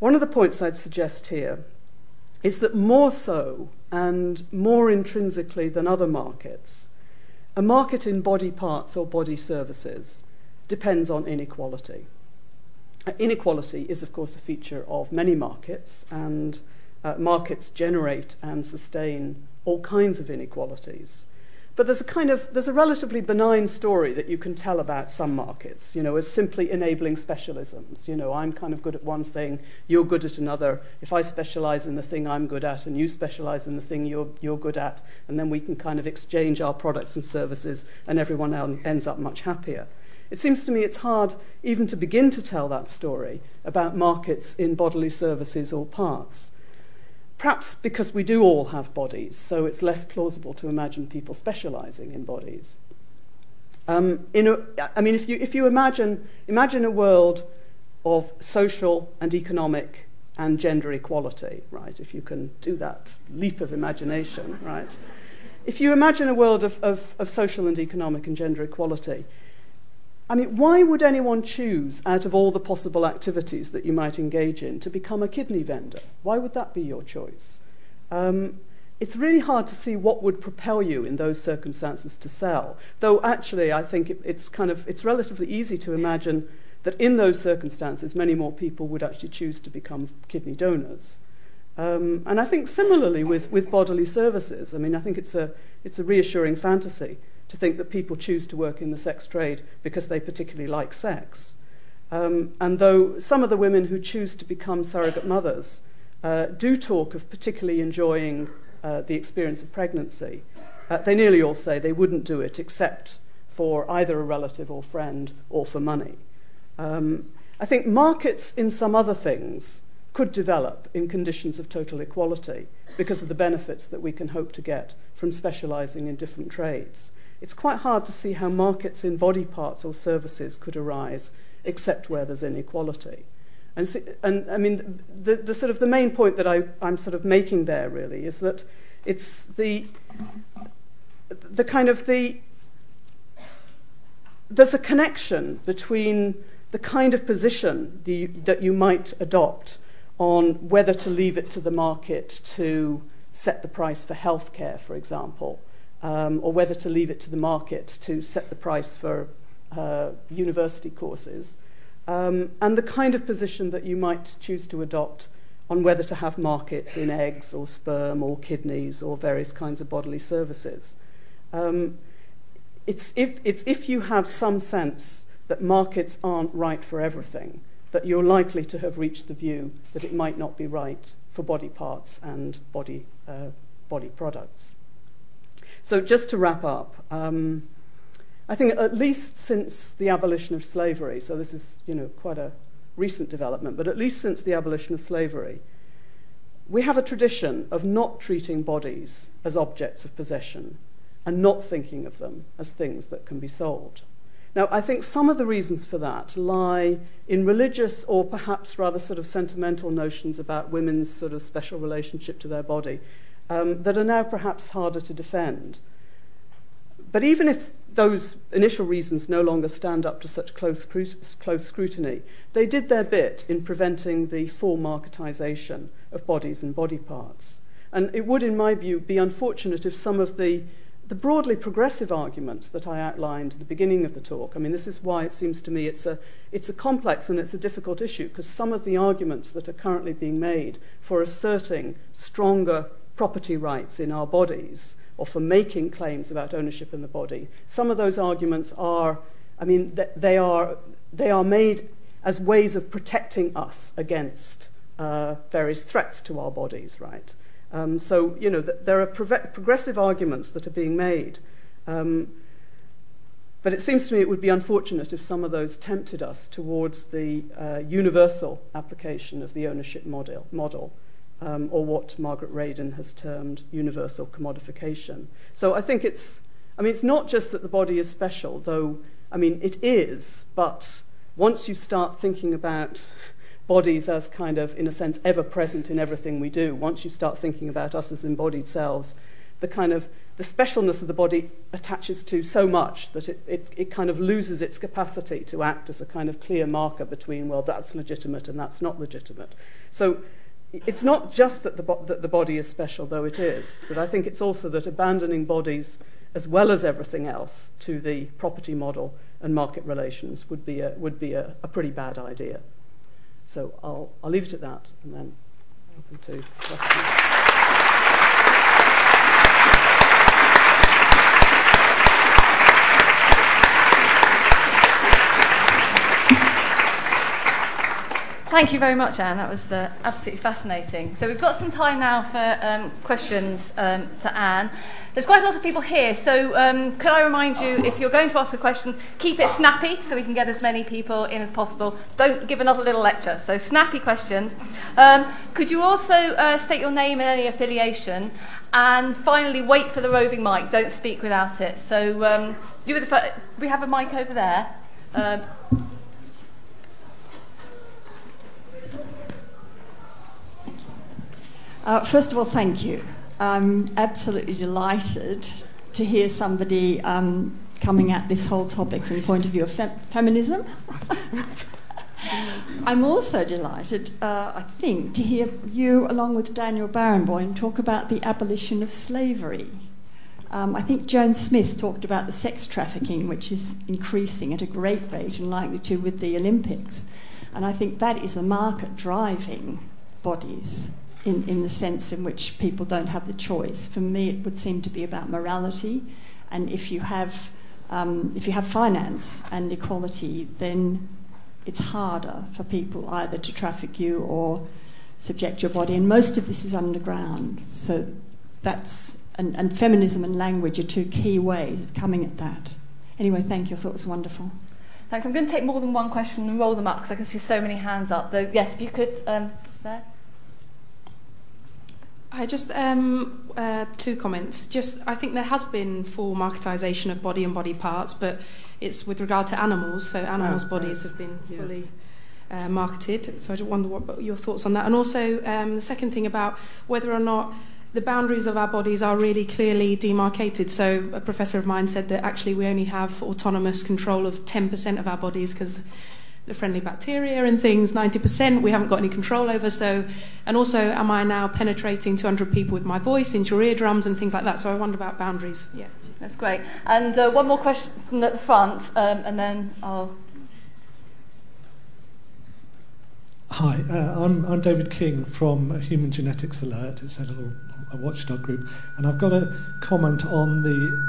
one of the points I'd suggest here is that more so and more intrinsically than other markets, a market in body parts or body services depends on inequality. Uh, inequality is, of course, a feature of many markets, and uh, markets generate and sustain all kinds of inequalities. But there's a kind of there's a relatively benign story that you can tell about some markets, you know, as simply enabling specialisms. You know, I'm kind of good at one thing, you're good at another. If I specialize in the thing I'm good at and you specialize in the thing you're you're good at, and then we can kind of exchange our products and services and everyone ends up much happier. It seems to me it's hard even to begin to tell that story about markets in bodily services or parts. Perhaps because we do all have bodies, so it's less plausible to imagine people specializing in bodies. Um, in a, I mean, if you, if you imagine, imagine a world of social and economic and gender equality, right? If you can do that leap of imagination, right? If you imagine a world of, of, of social and economic and gender equality, I mean, why would anyone choose, out of all the possible activities that you might engage in, to become a kidney vendor? Why would that be your choice? Um, it's really hard to see what would propel you in those circumstances to sell. Though actually, I think it, it's kind of it's relatively easy to imagine that in those circumstances, many more people would actually choose to become kidney donors. Um, and I think similarly with, with bodily services, I mean, I think it's a, it's a reassuring fantasy to think that people choose to work in the sex trade because they particularly like sex. Um, and though some of the women who choose to become surrogate mothers uh, do talk of particularly enjoying uh, the experience of pregnancy, uh, they nearly all say they wouldn't do it except for either a relative or friend or for money. Um, I think markets in some other things could develop in conditions of total equality because of the benefits that we can hope to get from specializing in different trades. It's quite hard to see how markets in body parts or services could arise except where there's inequality. And, see, and I mean, the, the sort of the main point that I, I'm sort of making there really is that it's the, the kind of the, there's a connection between the kind of position the, that you might adopt on whether to leave it to the market to set the price for healthcare, for example, um, or whether to leave it to the market to set the price for uh, university courses, um, and the kind of position that you might choose to adopt on whether to have markets in eggs or sperm or kidneys or various kinds of bodily services. Um, it's, if, it's if you have some sense that markets aren't right for everything, that you're likely to have reached the view that it might not be right for body parts and body, uh, body products. So, just to wrap up, um, I think at least since the abolition of slavery, so this is you know quite a recent development, but at least since the abolition of slavery, we have a tradition of not treating bodies as objects of possession and not thinking of them as things that can be sold. Now, I think some of the reasons for that lie in religious or perhaps rather sort of sentimental notions about women's sort of special relationship to their body um, that are now perhaps harder to defend. But even if those initial reasons no longer stand up to such close, close scrutiny, they did their bit in preventing the full marketisation of bodies and body parts. And it would, in my view, be unfortunate if some of the the broadly progressive arguments that I outlined at the beginning of the talk, I mean, this is why it seems to me it's a, it's a complex and it's a difficult issue, because some of the arguments that are currently being made for asserting stronger property rights in our bodies or for making claims about ownership in the body, some of those arguments are, I mean, they are, they are made as ways of protecting us against uh, various threats to our bodies, right? Um, so, you know, th- there are progressive arguments that are being made. Um, but it seems to me it would be unfortunate if some of those tempted us towards the uh, universal application of the ownership model, model um, or what Margaret Radin has termed universal commodification. So I think it's, I mean, it's not just that the body is special, though, I mean, it is, but once you start thinking about bodies as kind of, in a sense, ever present in everything we do. Once you start thinking about us as embodied selves, the kind of the specialness of the body attaches to so much that it, it, it kind of loses its capacity to act as a kind of clear marker between, well, that's legitimate and that's not legitimate. So it's not just that the, bo- that the body is special, though it is, but I think it's also that abandoning bodies as well as everything else to the property model and market relations would be a, would be a, a pretty bad idea. So I'll, I'll leave it at that and then open to questions. Thank you very much, Anne. That was uh, absolutely fascinating. So we've got some time now for um, questions um, to Anne. There's quite a lot of people here, so um, could I remind you, if you're going to ask a question, keep it snappy so we can get as many people in as possible. Don't give another little lecture. So snappy questions. Um, could you also uh, state your name and any affiliation? And finally, wait for the roving mic. Don't speak without it. So um, you were the first. We have a mic over there. Uh, first of all, thank you. I'm absolutely delighted to hear somebody um, coming at this whole topic from the point of view of feminism. I'm also delighted, uh, I think, to hear you, along with Daniel Barenboim, talk about the abolition of slavery. Um, I think Joan Smith talked about the sex trafficking, which is increasing at a great rate and likely to with the Olympics. And I think that is the market driving bodies in, in the sense in which people don't have the choice. For me, it would seem to be about morality. And if you have, um, if you have finance and equality, then it's harder for people either to traffic you or subject your body. And most of this is underground. So that's and, and feminism and language are two key ways of coming at that. Anyway, thank you. I thought it was wonderful. Thanks. I'm going to take more than one question and roll them up because I can see so many hands up. Though, yes, if you could, um, there. I just um, uh, two comments. Just I think there has been full marketisation of body and body parts, but it's with regard to animals. So animals' oh, bodies right. have been yes. fully uh, marketed. So I just wonder what your thoughts on that. And also um, the second thing about whether or not the boundaries of our bodies are really clearly demarcated. So a professor of mine said that actually we only have autonomous control of 10% of our bodies because the friendly bacteria and things, 90% we haven't got any control over. So, and also, am I now penetrating 200 people with my voice into your eardrums and things like that? So I wonder about boundaries. Yeah, that's great. And uh, one more question at the front, um, and then I'll. Hi, uh, I'm, I'm David King from Human Genetics Alert. It's a little a watchdog group, and I've got a comment on the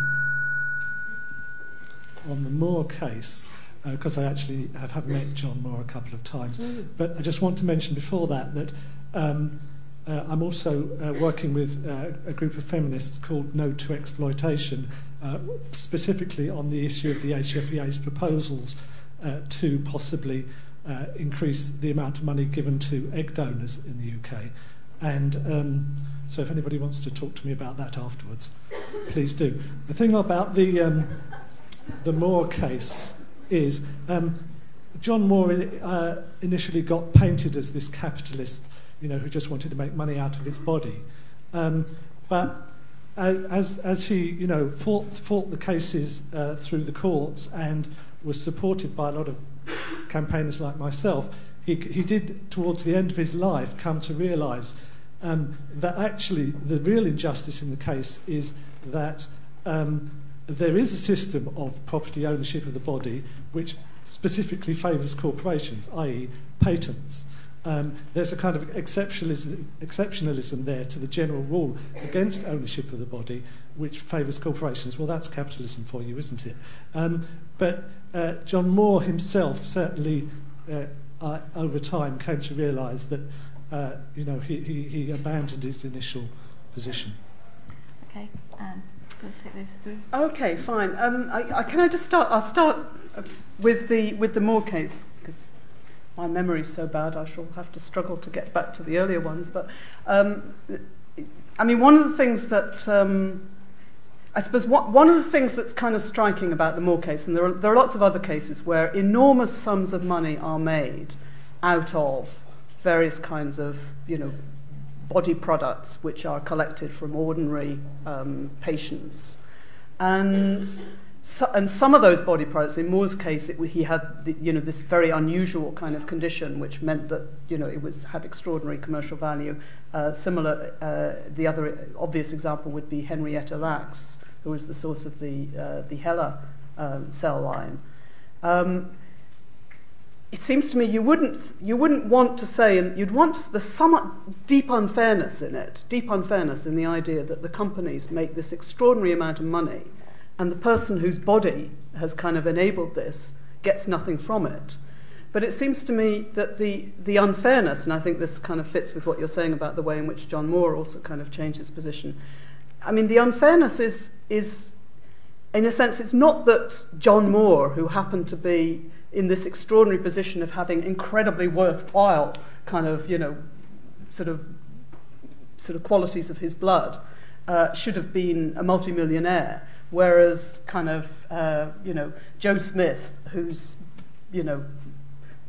on the Moore case because uh, I actually have, have met John Moore a couple of times. Mm. But I just want to mention before that that um, uh, I'm also uh, working with uh, a group of feminists called No to Exploitation, uh, specifically on the issue of the HFEA's proposals uh, to possibly increase the amount of money given to egg donors in the UK. And um, so if anybody wants to talk to me about that afterwards, please do. The thing about the, um, the Moore case is um, John Moore uh, initially got painted as this capitalist, you know, who just wanted to make money out of his body. Um, but as, as he, you know, fought, fought the cases uh, through the courts and was supported by a lot of campaigners like myself, he, he did, towards the end of his life, come to realise um, that actually the real injustice in the case is that um, there is a system of property ownership of the body which specifically favours corporations, i.e., patents. Um, there's a kind of exceptionalism, exceptionalism there to the general rule against ownership of the body, which favours corporations. Well, that's capitalism for you, isn't it? Um, but uh, John Moore himself certainly, uh, uh, over time, came to realise that uh, you know, he, he, he abandoned his initial position. Okay, and Okay, fine. Um, I, I, can I just start? I'll start with the with the Moore case because my memory's so bad. I shall have to struggle to get back to the earlier ones. But um, I mean, one of the things that um, I suppose one of the things that's kind of striking about the Moore case, and there are, there are lots of other cases where enormous sums of money are made out of various kinds of, you know, body products which are collected from ordinary um, patients. And, so, and some of those body products, in Moore's case, it, he had the, you know, this very unusual kind of condition which meant that you know, it was, had extraordinary commercial value. Uh, similar, uh, the other obvious example would be Henrietta Lacks, who was the source of the, uh, the HeLa um, cell line. Um, it seems to me you wouldn't, you wouldn't want to say, and you'd want, there's some deep unfairness in it, deep unfairness in the idea that the companies make this extraordinary amount of money and the person whose body has kind of enabled this gets nothing from it. But it seems to me that the, the unfairness, and I think this kind of fits with what you're saying about the way in which John Moore also kind of changed his position. I mean, the unfairness is, is in a sense, it's not that John Moore, who happened to be in this extraordinary position of having incredibly worthwhile kind of, you know, sort of sort of qualities of his blood, uh, should have been a multimillionaire, whereas kind of, uh, you know, Joe Smith, whose, you know,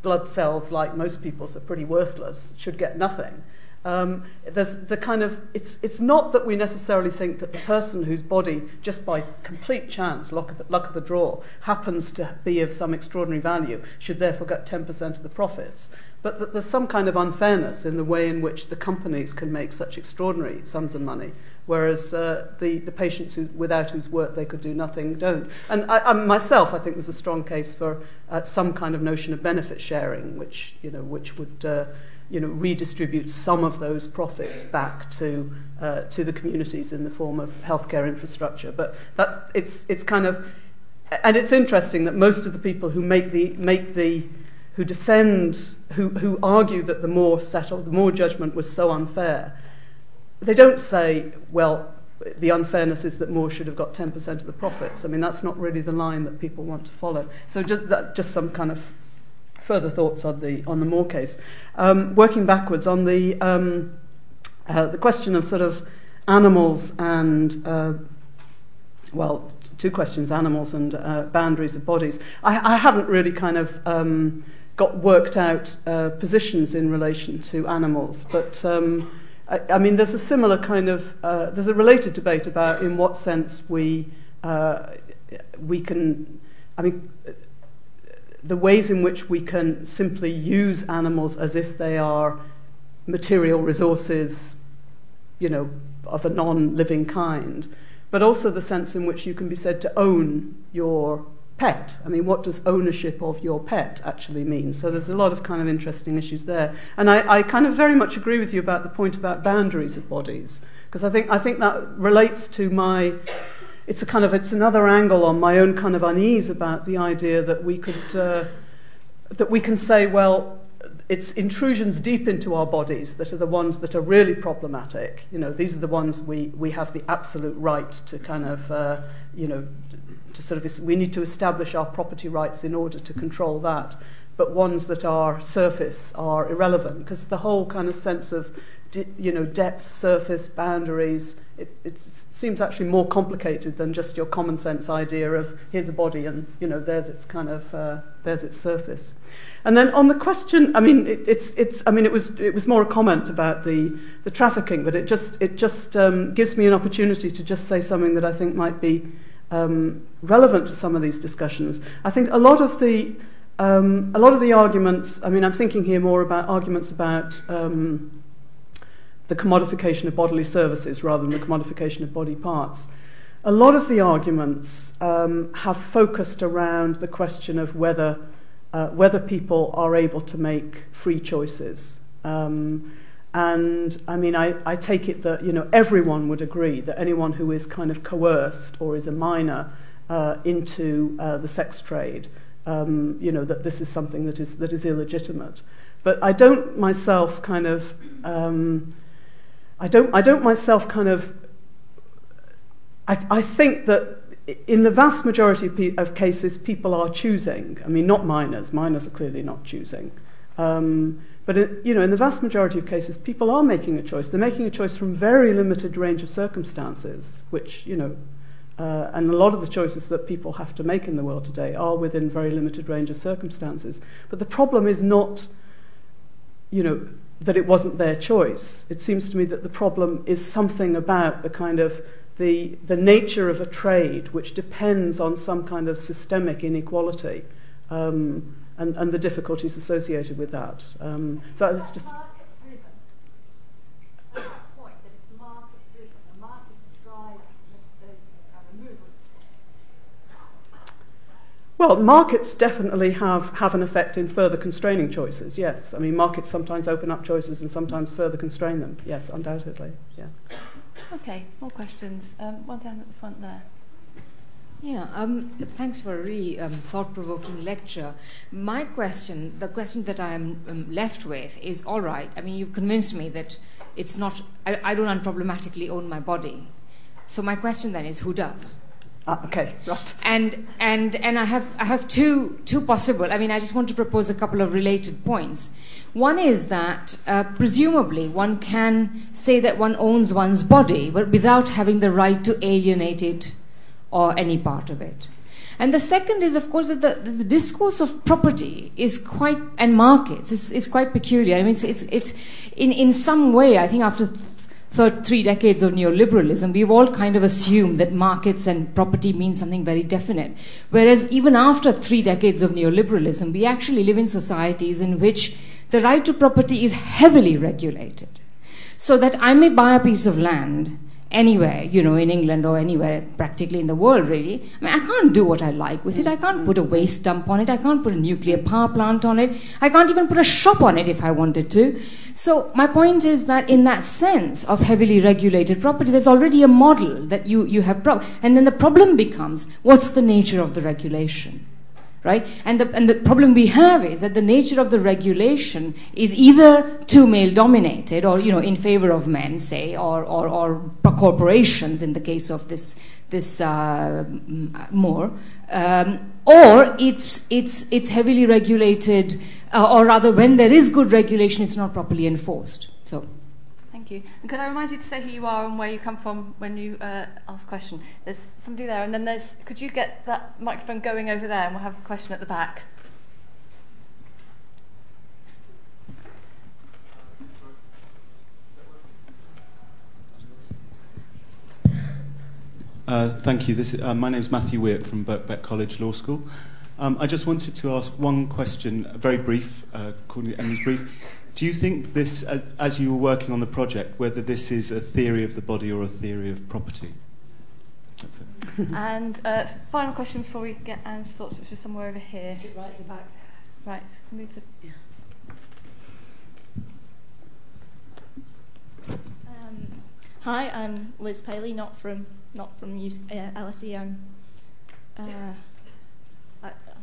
blood cells, like most people's, are pretty worthless, should get nothing. Um, there's the kind of it's it's not that we necessarily think that the person whose body just by complete chance luck of the, luck of the draw happens to be of some extraordinary value should therefore get 10% of the profits but that there's some kind of unfairness in the way in which the companies can make such extraordinary sums of money, whereas uh, the, the patients who, without whose work they could do nothing don't. And I, I, myself, I think there's a strong case for uh, some kind of notion of benefit sharing, which, you know, which would uh, you know, redistribute some of those profits back to, uh, to the communities in the form of healthcare infrastructure. But that's, it's, it's kind of, and it's interesting that most of the people who make the, make the who defend, who, who argue that the Moore settled, the Moore judgment was so unfair, they don't say, well, the unfairness is that Moore should have got 10% of the profits. I mean, that's not really the line that people want to follow. So just, that, just some kind of further thoughts on the, on the Moore case. Um, working backwards on the, um, uh, the question of sort of animals and, uh, well, two questions, animals and uh, boundaries of bodies. I, I haven't really kind of um, got worked out uh, positions in relation to animals, but um, I, I mean, there's a similar kind of, uh, there's a related debate about in what sense we, uh, we can, I mean, the ways in which we can simply use animals as if they are material resources, you know, of a non-living kind, but also the sense in which you can be said to own your pet. I mean, what does ownership of your pet actually mean? So there's a lot of kind of interesting issues there. And I, I kind of very much agree with you about the point about boundaries of bodies, because I think, I think that relates to my, it's a kind of, it's another angle on my own kind of unease about the idea that we could, uh, that we can say, well, it's intrusions deep into our bodies that are the ones that are really problematic. You know, these are the ones we, we have the absolute right to kind of, uh, you know, to sort of we need to establish our property rights in order to control that but ones that are surface are irrelevant because the whole kind of sense of you know depth surface boundaries it, it seems actually more complicated than just your common sense idea of here's a body and you know there's its kind of uh, there's its surface and then on the question i mean it, it's it's i mean it was it was more a comment about the the trafficking but it just it just um, gives me an opportunity to just say something that i think might be um, relevant to some of these discussions. I think a lot of the um, a lot of the arguments. I mean, I'm thinking here more about arguments about um, the commodification of bodily services rather than the commodification of body parts. A lot of the arguments um, have focused around the question of whether uh, whether people are able to make free choices. Um, and I mean, I, I take it that you know everyone would agree that anyone who is kind of coerced or is a minor uh, into uh, the sex trade, um, you know, that this is something that is that is illegitimate. But I don't myself kind of, um, I don't I don't myself kind of. I, I think that in the vast majority of, pe- of cases, people are choosing. I mean, not minors. Minors are clearly not choosing. Um, but it, you know, in the vast majority of cases, people are making a choice. They're making a choice from very limited range of circumstances, which you know, uh, and a lot of the choices that people have to make in the world today are within very limited range of circumstances. But the problem is not, you know, that it wasn't their choice. It seems to me that the problem is something about the kind of the, the nature of a trade which depends on some kind of systemic inequality. Um, and, and the difficulties associated with that. Um, so it's just. Well, markets definitely have, have an effect in further constraining choices, yes. I mean, markets sometimes open up choices and sometimes further constrain them, yes, undoubtedly, yeah. Okay, more questions. Um, one down at the front there. Yeah, um, thanks for a really um, thought provoking lecture. My question, the question that I'm um, left with is all right, I mean, you've convinced me that it's not, I, I don't unproblematically own my body. So my question then is who does? Ah, okay, right. And and and I have I have two two possible. I mean, I just want to propose a couple of related points. One is that uh, presumably one can say that one owns one's body, but without having the right to alienate it or any part of it. And the second is, of course, that the, the discourse of property is quite, and markets is, is quite peculiar. I mean, it's, it's, it's in, in some way, I think after th- three decades of neoliberalism, we've all kind of assumed that markets and property mean something very definite. Whereas even after three decades of neoliberalism, we actually live in societies in which the right to property is heavily regulated. So that I may buy a piece of land anywhere, you know, in England or anywhere practically in the world, really. I mean, I can't do what I like with it. I can't put a waste dump on it. I can't put a nuclear power plant on it. I can't even put a shop on it if I wanted to. So, my point is that in that sense of heavily regulated property, there's already a model that you, you have. Pro- and then the problem becomes what's the nature of the regulation? Right? And the, and the problem we have is that the nature of the regulation is either too male dominated or, you know, in favor of men, say, or, or, or corporations in the case of this, this uh, Moore, um, or it's, it's, it's heavily regulated, uh, or rather, when there is good regulation, it's not properly enforced. So you. And could I remind you to say who you are and where you come from when you uh, ask a question? There's somebody there, and then there's. Could you get that microphone going over there, and we'll have a question at the back. Uh, thank you. Is, uh, my name is Matthew Weir from Birkbeck College Law School. Um, I just wanted to ask one question, very brief, uh, according to Emily's brief. Do you think this, uh, as you were working on the project, whether this is a theory of the body or a theory of property? That's it. and uh, final question before we get Anne's thoughts, which is somewhere over here. Is it right at the back? Right, move the. Yeah. Um, hi, I'm Liz Paley, not from not from UC, uh, LSE. I'm uh,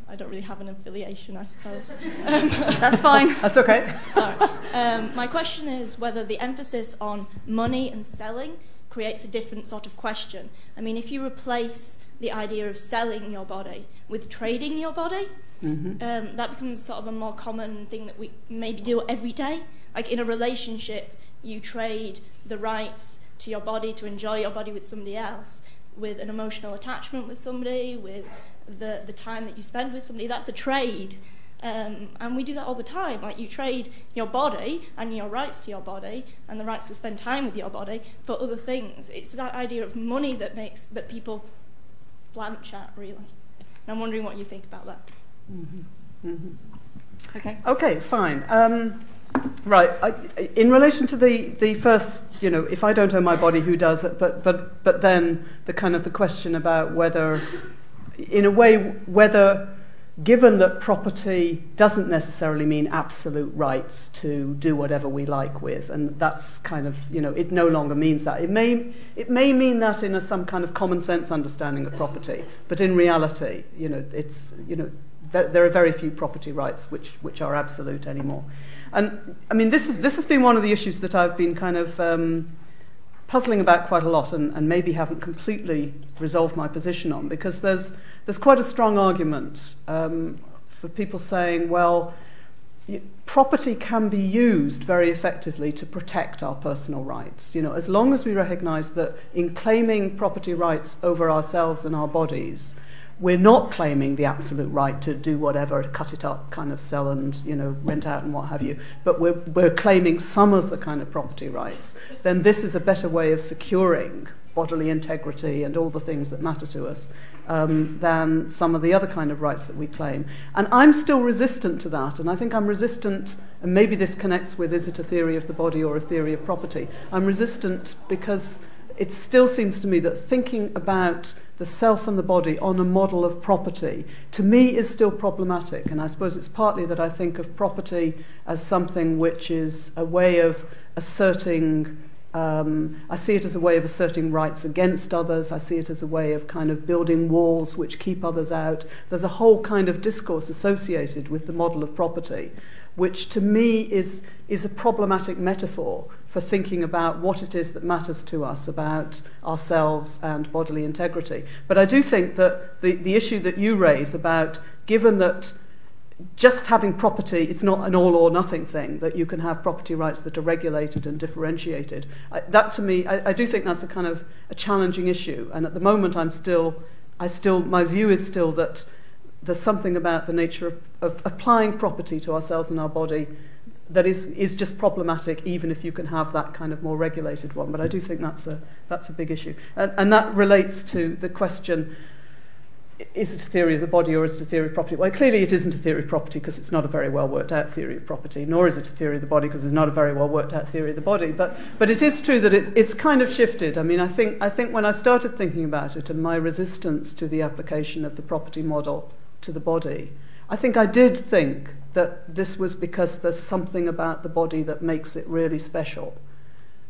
I don't really have an affiliation, I suppose. Um, That's fine. That's okay. Sorry. Um, my question is whether the emphasis on money and selling creates a different sort of question. I mean, if you replace the idea of selling your body with trading your body, mm-hmm. um, that becomes sort of a more common thing that we maybe do every day. Like in a relationship, you trade the rights to your body to enjoy your body with somebody else with an emotional attachment with somebody, with the, the time that you spend with somebody. That's a trade. Um, and we do that all the time. Like you trade your body and your rights to your body and the rights to spend time with your body for other things. It's that idea of money that makes that people blanch at really. And I'm wondering what you think about that. Mm-hmm. Mm-hmm. Okay. Okay. Fine. Um, right. I, in relation to the the first, you know, if I don't own my body, who does it? But but but then the kind of the question about whether in a way, whether given that property doesn't necessarily mean absolute rights to do whatever we like with, and that's kind of, you know, it no longer means that. It may, it may mean that in a, some kind of common sense understanding of property, but in reality, you know, it's, you know, there, are very few property rights which, which are absolute anymore. And I mean, this, is, this has been one of the issues that I've been kind of. Um, puzzling about quite a lot and, and maybe haven't completely resolved my position on because there's, there's quite a strong argument um, for people saying, well, property can be used very effectively to protect our personal rights. You know, as long as we recognize that in claiming property rights over ourselves and our bodies, we're not claiming the absolute right to do whatever, cut it up, kind of sell and you know rent out and what have you, but we're, we're claiming some of the kind of property rights, then this is a better way of securing bodily integrity and all the things that matter to us um, than some of the other kind of rights that we claim. And I'm still resistant to that, and I think I'm resistant, and maybe this connects with is it a theory of the body or a theory of property? I'm resistant because it still seems to me that thinking about the self and the body on a model of property, to me is still problematic. And I suppose it's partly that I think of property as something which is a way of asserting. Um, I see it as a way of asserting rights against others. I see it as a way of kind of building walls which keep others out. There's a whole kind of discourse associated with the model of property, which to me is, is a problematic metaphor for thinking about what it is that matters to us about ourselves and bodily integrity. But I do think that the, the issue that you raise about given that just having property, it's not an all or nothing thing, that you can have property rights that are regulated and differentiated. I, that to me, I, I do think that's a kind of a challenging issue. And at the moment, I'm still, I still, my view is still that there's something about the nature of, of applying property to ourselves and our body that is, is just problematic, even if you can have that kind of more regulated one. But I do think that's a, that's a big issue. And, and that relates to the question is it a theory of the body or is it a theory of property? Well, clearly it isn't a theory of property because it's not a very well worked out theory of property, nor is it a theory of the body because it's not a very well worked out theory of the body. But, but it is true that it, it's kind of shifted. I mean, I think, I think when I started thinking about it and my resistance to the application of the property model to the body, I think I did think that this was because there's something about the body that makes it really special.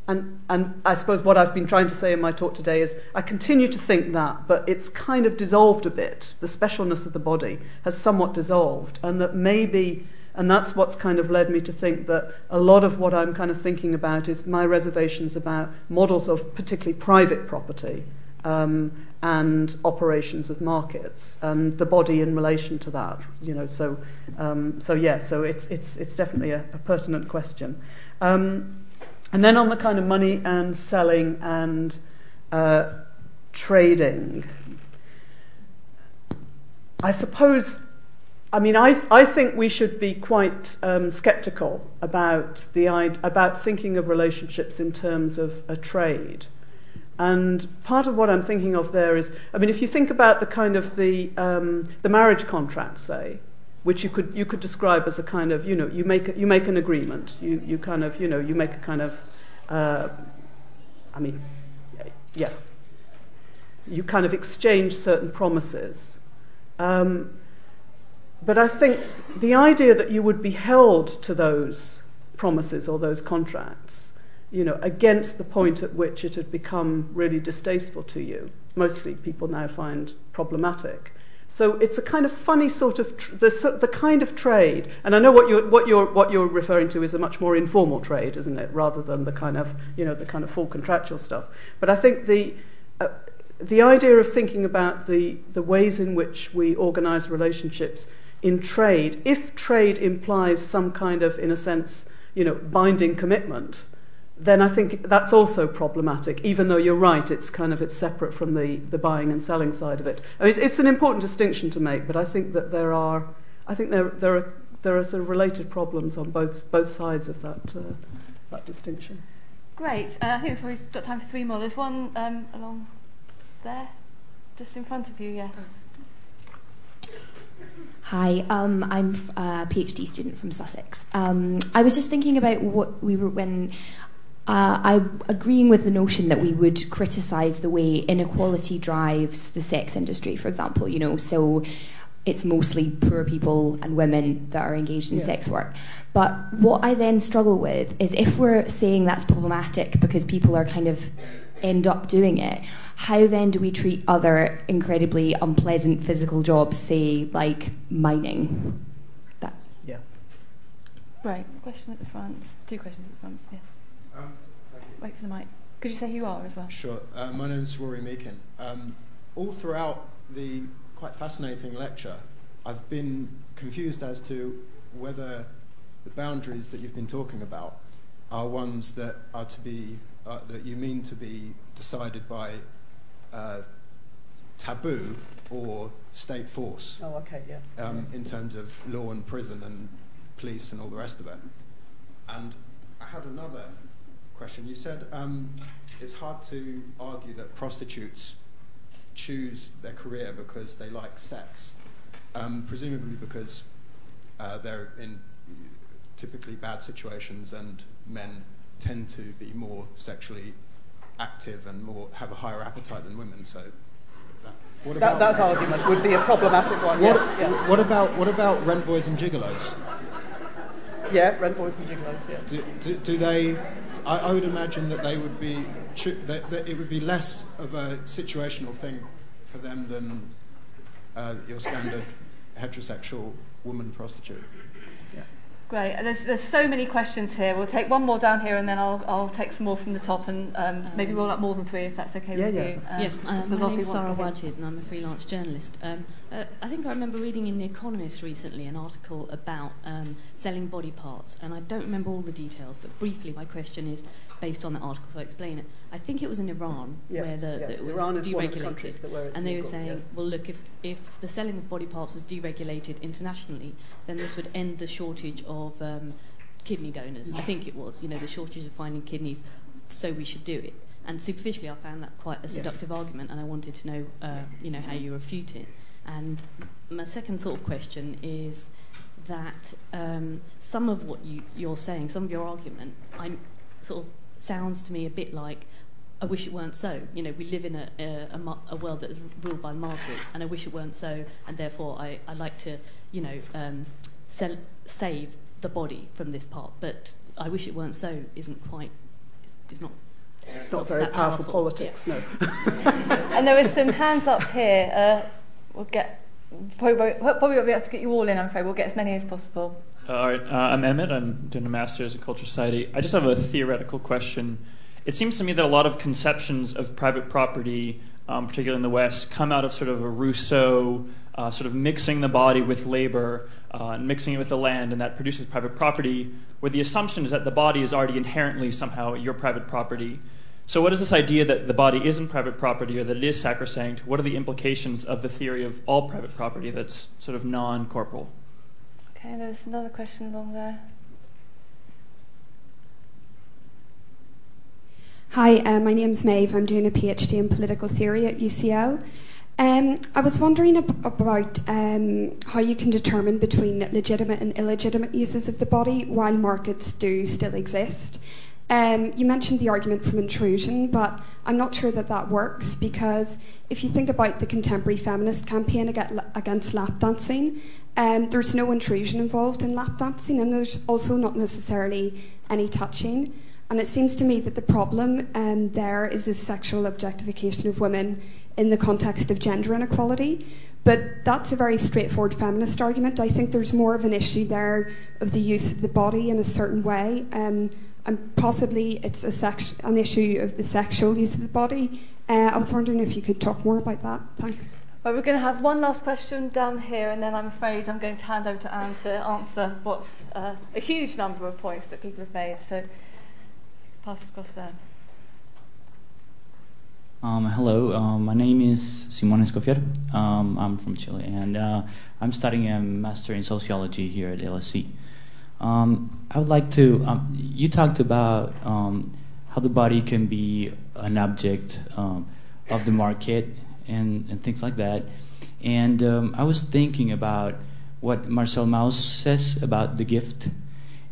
And, and I suppose what I've been trying to say in my talk today is I continue to think that, but it's kind of dissolved a bit. The specialness of the body has somewhat dissolved, and that maybe, and that's what's kind of led me to think that a lot of what I'm kind of thinking about is my reservations about models of particularly private property um, and operations of markets and the body in relation to that. You know, so um, so yeah, so it's it's it's definitely a, a pertinent question. Um, and then on the kind of money and selling and uh, trading, I suppose, I mean, I, I think we should be quite um, skeptical about, the, about thinking of relationships in terms of a trade. And part of what I'm thinking of there is, I mean, if you think about the kind of the, um, the marriage contract, say, which you could you could describe as a kind of you know you make you make an agreement. You you kind of you know you make a kind of uh, I mean yeah. You kind of exchange certain promises. Um, but I think the idea that you would be held to those promises or those contracts against the point at which it had become really distasteful to you mostly people now find problematic so it's a kind of funny sort of tr- the, the kind of trade, and I know what you're what you're what you're referring to is a much more informal trade, isn't it, rather than the kind of you know the kind of full contractual stuff. But I think the uh, the idea of thinking about the the ways in which we organise relationships in trade, if trade implies some kind of, in a sense, you know, binding commitment, then I think that's also problematic, even though you're right, it's kind of it's separate from the, the buying and selling side of it. I mean, it's, it's an important distinction to make, but I think that there are, I think there, there, are, there are sort of related problems on both, both sides of that, uh, that distinction. Great. Uh, I think we've got time for three more. There's one um, along there, just in front of you, yes. Hi, um, I'm a PhD student from Sussex. Um, I was just thinking about what we were when uh, I'm agreeing with the notion that we would criticise the way inequality drives the sex industry, for example. You know, so it's mostly poor people and women that are engaged in yeah. sex work. But what I then struggle with is if we're saying that's problematic because people are kind of end up doing it, how then do we treat other incredibly unpleasant physical jobs, say like mining? That. Yeah. Right. Question at the front. Two questions at the front. Yes. Wait for the mic. Could you say who you are as well? Sure. Uh, my name is Rory Meakin. Um, all throughout the quite fascinating lecture, I've been confused as to whether the boundaries that you've been talking about are ones that are to be uh, that you mean to be decided by uh, taboo or state force. Oh, okay, yeah. Um, in terms of law and prison and police and all the rest of it. And I had another question. You said um, it's hard to argue that prostitutes choose their career because they like sex, um, presumably because uh, they're in typically bad situations and men tend to be more sexually active and more have a higher appetite than women. So. That, what about, that, that argument would be a problematic one. What, yes, yes. what about what about rent boys and gigolos? Yeah, rent boys and gigolos. Yeah. Do, do, do they I, I would imagine that they would be that, that, it would be less of a situational thing for them than uh, your standard heterosexual woman prostitute. Yeah. Great. There's, there's so many questions here. We'll take one more down here and then I'll, I'll take some more from the top and um, um, maybe roll up more than three if that's okay yeah, with yeah, you. Um, yes, uh, my name's Sarah Wajid and I'm a freelance journalist. Uh, I think I remember reading in The Economist recently an article about um, selling body parts and I don't remember all the details but briefly my question is based on that article so I'll explain it. I think it was in Iran yes, where the, yes. it was Iran deregulated and they were saying, yes. well look, if, if the selling of body parts was deregulated internationally then this would end the shortage of um, kidney donors. I think it was, you know, the shortage of finding kidneys, so we should do it. And superficially, I found that quite a seductive argument, and I wanted to know, uh, you know, how you refute it. And my second sort of question is that um, some of what you, you're saying, some of your argument, I'm sort of sounds to me a bit like I wish it weren't so. You know, we live in a, a, a, a world that is ruled by markets, and I wish it weren't so, and therefore I, I like to, you know, um, sell, save the body from this part. But I wish it weren't so isn't quite, is not. It's not very powerful, powerful, politics, yeah. no. and there is some hands up here. Uh, we'll get probably, probably won't be able to get you all in. I'm afraid we'll get as many as possible. Uh, all right, uh, I'm Emmett. I'm doing a master's in cultural society. I just have a theoretical question. It seems to me that a lot of conceptions of private property, um, particularly in the West, come out of sort of a Rousseau uh, sort of mixing the body with labor uh, and mixing it with the land, and that produces private property, where the assumption is that the body is already inherently somehow your private property. So, what is this idea that the body isn't private property or that it is sacrosanct? What are the implications of the theory of all private property that's sort of non corporal? Okay, there's another question along there. Hi, uh, my name's Maeve. I'm doing a PhD in political theory at UCL. Um, I was wondering ab- about um, how you can determine between legitimate and illegitimate uses of the body while markets do still exist. Um, you mentioned the argument from intrusion, but I'm not sure that that works because if you think about the contemporary feminist campaign against lap dancing, um, there's no intrusion involved in lap dancing, and there's also not necessarily any touching. And it seems to me that the problem um, there is this sexual objectification of women in the context of gender inequality. But that's a very straightforward feminist argument. I think there's more of an issue there of the use of the body in a certain way. Um, and possibly it's a sex- an issue of the sexual use of the body. Uh, I was wondering if you could talk more about that. Thanks. Well, we're going to have one last question down here, and then I'm afraid I'm going to hand over to Anne to answer what's uh, a huge number of points that people have made. So pass across there. Um, hello, um, my name is Simon Escofier. Um, I'm from Chile, and uh, I'm studying a master in sociology here at LSE. Um, I would like to. Um, you talked about um, how the body can be an object of the market and, and, things like that, and I was thinking about what Marcel Mauss says about the gift,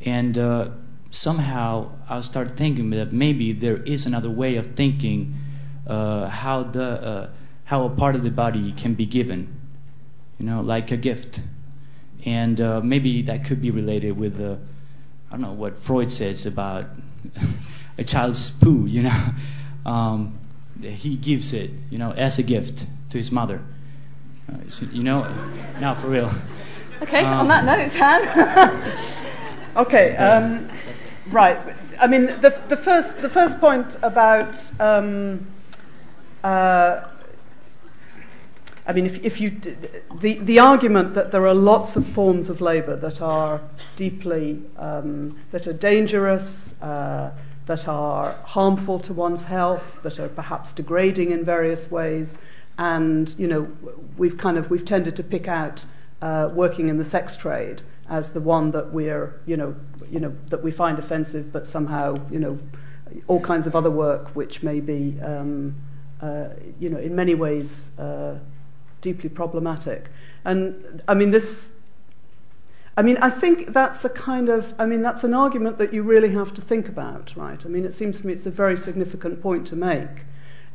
and uh, somehow I started thinking that maybe there is another way of thinking uh, how the uh, how a part of the body can be given, you know, like a gift, and uh, maybe that could be related with the I don't know what Freud says about a child's poo, you know. Um, he gives it, you know, as a gift to his mother. Uh, you know, now for real. Okay, um, on that note, Anne. okay, um, right. I mean, the, the, first, the first point about um, uh, I mean, if, if you the the argument that there are lots of forms of labour that are deeply um, that are dangerous, uh, that are harmful to one's health, that are perhaps degrading in various ways, and you know, we've kind of we've tended to pick out uh, working in the sex trade as the one that we're you know you know that we find offensive, but somehow you know all kinds of other work which may be um, uh, you know, in many ways uh, deeply problematic. And I mean, this. I mean, I think that's a kind of, I mean, that's an argument that you really have to think about, right? I mean, it seems to me it's a very significant point to make.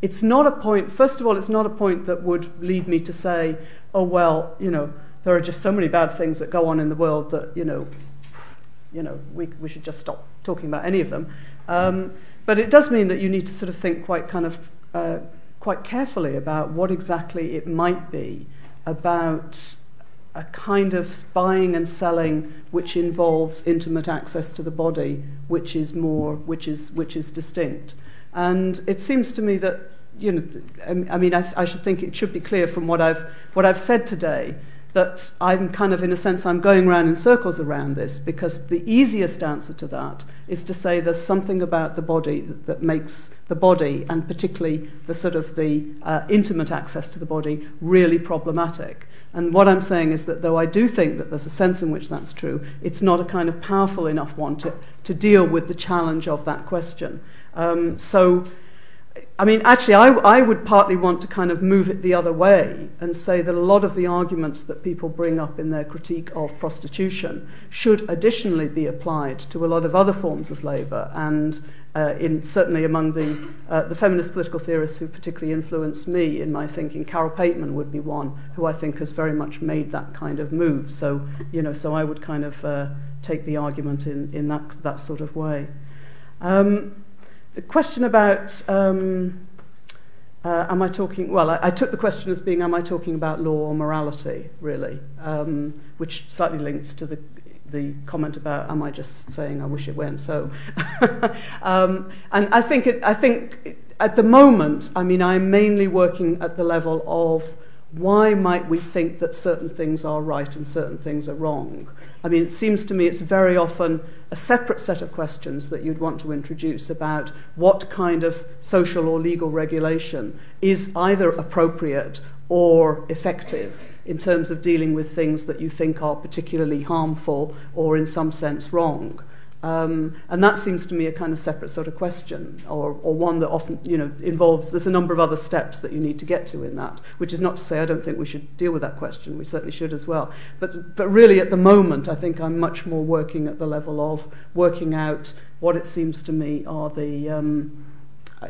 It's not a point, first of all, it's not a point that would lead me to say, oh, well, you know, there are just so many bad things that go on in the world that, you know, you know, we, we should just stop talking about any of them. Um, but it does mean that you need to sort of think quite kind of uh, quite carefully about what exactly it might be about a kind of buying and selling which involves intimate access to the body, which is more, which is, which is distinct. And it seems to me that, you know, I mean, I, I should think it should be clear from what I've, what I've said today that I'm kind of, in a sense, I'm going round in circles around this because the easiest answer to that is to say there's something about the body that, that makes the body, and particularly the sort of the uh, intimate access to the body, really problematic. And what I'm saying is that though I do think that there's a sense in which that's true, it's not a kind of powerful enough one to, to deal with the challenge of that question. Um, so I mean, actually, I, I would partly want to kind of move it the other way and say that a lot of the arguments that people bring up in their critique of prostitution should additionally be applied to a lot of other forms of labour and uh, in, certainly among the, uh, the feminist political theorists who particularly influenced me in my thinking, Carole Pateman would be one who I think has very much made that kind of move. So, you know, so I would kind of uh, take the argument in, in that, that sort of way. Um, the question about um, uh, am I talking, well, I, I, took the question as being am I talking about law or morality, really, um, which slightly links to the, the comment about am I just saying I wish it went so. um, and I think, it, I think at the moment, I mean, I'm mainly working at the level of why might we think that certain things are right and certain things are wrong? I mean, it seems to me it's very often a separate set of questions that you'd want to introduce about what kind of social or legal regulation is either appropriate or effective in terms of dealing with things that you think are particularly harmful or in some sense wrong. Um, and that seems to me a kind of separate sort of question, or, or one that often you know, involves, there's a number of other steps that you need to get to in that, which is not to say I don't think we should deal with that question, we certainly should as well. But, but really at the moment, I think I'm much more working at the level of working out what it seems to me are the, um,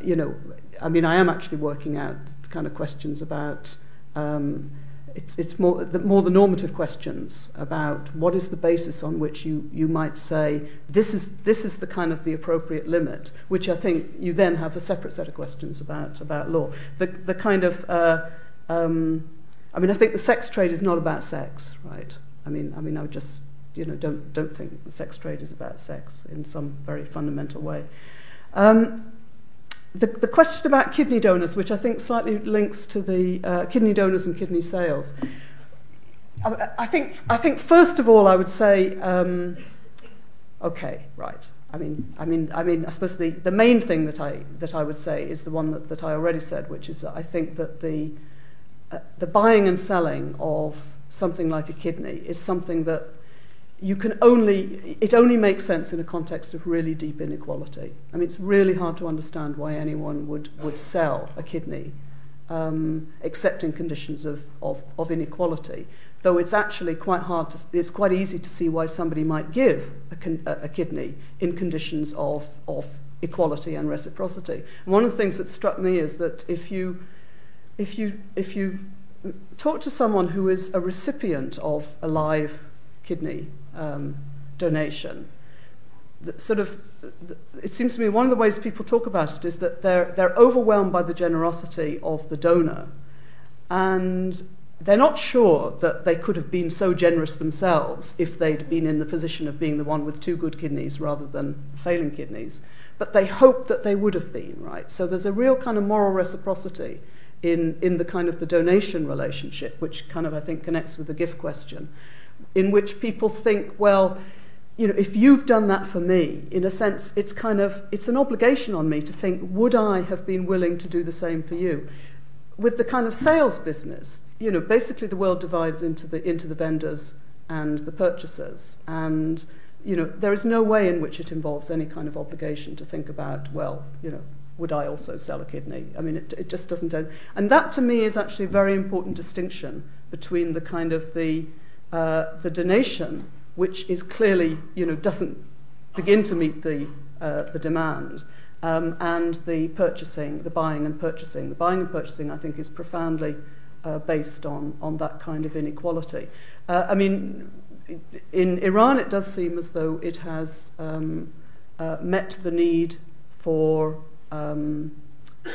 you know, I mean, I am actually working out kind of questions about. Um, it's, it's more, the, more the normative questions about what is the basis on which you, you might say this is, this is the kind of the appropriate limit, which I think you then have a separate set of questions about, about law. The, the kind of, uh, um, I mean, I think the sex trade is not about sex, right? I mean, I mean, I would just, you know, don't, don't think the sex trade is about sex in some very fundamental way. Um, the, the question about kidney donors, which I think slightly links to the uh, kidney donors and kidney sales. I, I, think, I think, first of all, I would say, um, okay, right. I mean, I mean, I mean, I suppose the, the main thing that I, that I would say is the one that, that I already said, which is that I think that the, uh, the buying and selling of something like a kidney is something that you can only, it only makes sense in a context of really deep inequality. I mean, it's really hard to understand why anyone would, would sell a kidney, um, except in conditions of, of, of inequality. Though it's actually quite hard to, it's quite easy to see why somebody might give a, a, a kidney in conditions of, of equality and reciprocity. And one of the things that struck me is that if you, if you, if you talk to someone who is a recipient of a live kidney Um, donation. Of, the, it seems to me one of the ways people talk about it is that they're, they're overwhelmed by the generosity of the donor, and they're not sure that they could have been so generous themselves if they'd been in the position of being the one with two good kidneys rather than failing kidneys. But they hope that they would have been, right? So there's a real kind of moral reciprocity in, in the kind of the donation relationship, which kind of, I think, connects with the gift question in which people think, well, you know, if you've done that for me, in a sense, it's kind of it's an obligation on me to think, would I have been willing to do the same for you? With the kind of sales business, you know, basically the world divides into the into the vendors and the purchasers, and you know, there is no way in which it involves any kind of obligation to think about, well, you know, would I also sell a kidney? I mean, it, it just doesn't. End. And that to me is actually a very important distinction between the kind of the the donation, which is clearly, you know, doesn't begin to meet the, uh, the demand, um, and the purchasing, the buying and purchasing. The buying and purchasing, I think, is profoundly uh, based on, on that kind of inequality. Uh, I mean, in Iran, it does seem as though it has um, uh, met the need for um,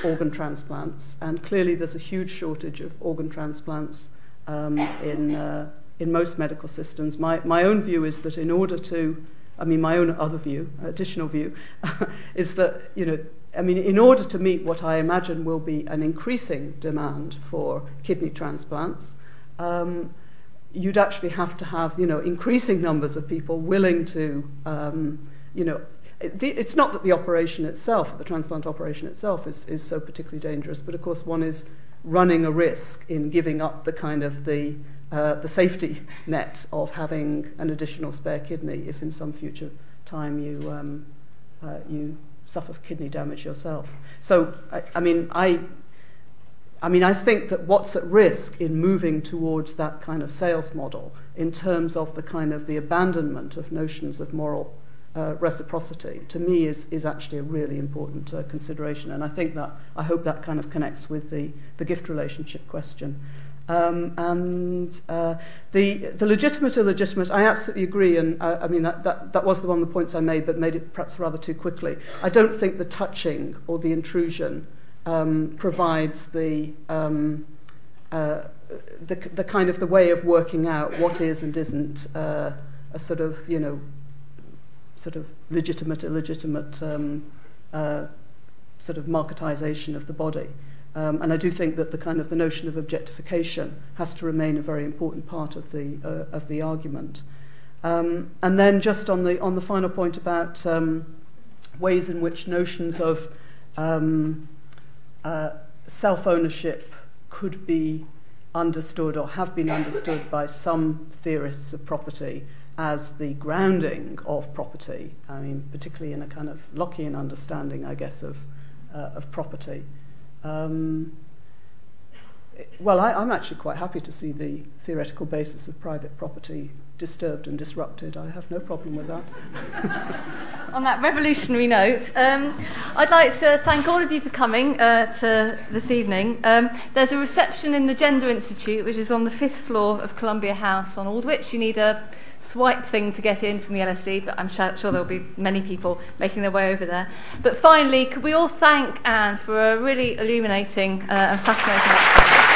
organ transplants, and clearly there's a huge shortage of organ transplants um, in, uh, in most medical systems. My, my own view is that in order to, I mean, my own other view, additional view, is that, you know, I mean, in order to meet what I imagine will be an increasing demand for kidney transplants, um, you'd actually have to have, you know, increasing numbers of people willing to, um, you know, it's not that the operation itself, the transplant operation itself, is, is so particularly dangerous, but of course one is running a risk in giving up the kind of the uh, the safety net of having an additional spare kidney if in some future time you, um, uh, you suffer kidney damage yourself. So, I, I mean, I, I mean, I think that what's at risk in moving towards that kind of sales model, in terms of the kind of the abandonment of notions of moral uh, reciprocity, to me is, is actually a really important uh, consideration. And I think that, I hope that kind of connects with the, the gift relationship question. Um, and uh, the, the legitimate, illegitimate, I absolutely agree, and uh, I mean, that, that, that was the one of the points I made, but made it perhaps rather too quickly. I don't think the touching or the intrusion um, provides the, um, uh, the, the kind of the way of working out what is and isn't uh, a sort of, you know, sort of legitimate, illegitimate um, uh, sort of marketization of the body. Um, and I do think that the kind of the notion of objectification has to remain a very important part of the uh, of the argument. Um, and then just on the on the final point about um, ways in which notions of um, uh, self ownership could be understood or have been understood by some theorists of property as the grounding of property. I mean, particularly in a kind of Lockean understanding, I guess, of uh, of property. Um, well, I, I'm actually quite happy to see the theoretical basis of private property disturbed and disrupted. I have no problem with that. On that revolutionary note, um, I'd like to thank all of you for coming uh, to this evening. Um, there's a reception in the Gender Institute, which is on the fifth floor of Columbia House on Aldwych. You need a swipe thing to get in from the LSE, but I'm sure, there'll be many people making their way over there. But finally, could we all thank Anne for a really illuminating uh, and fascinating?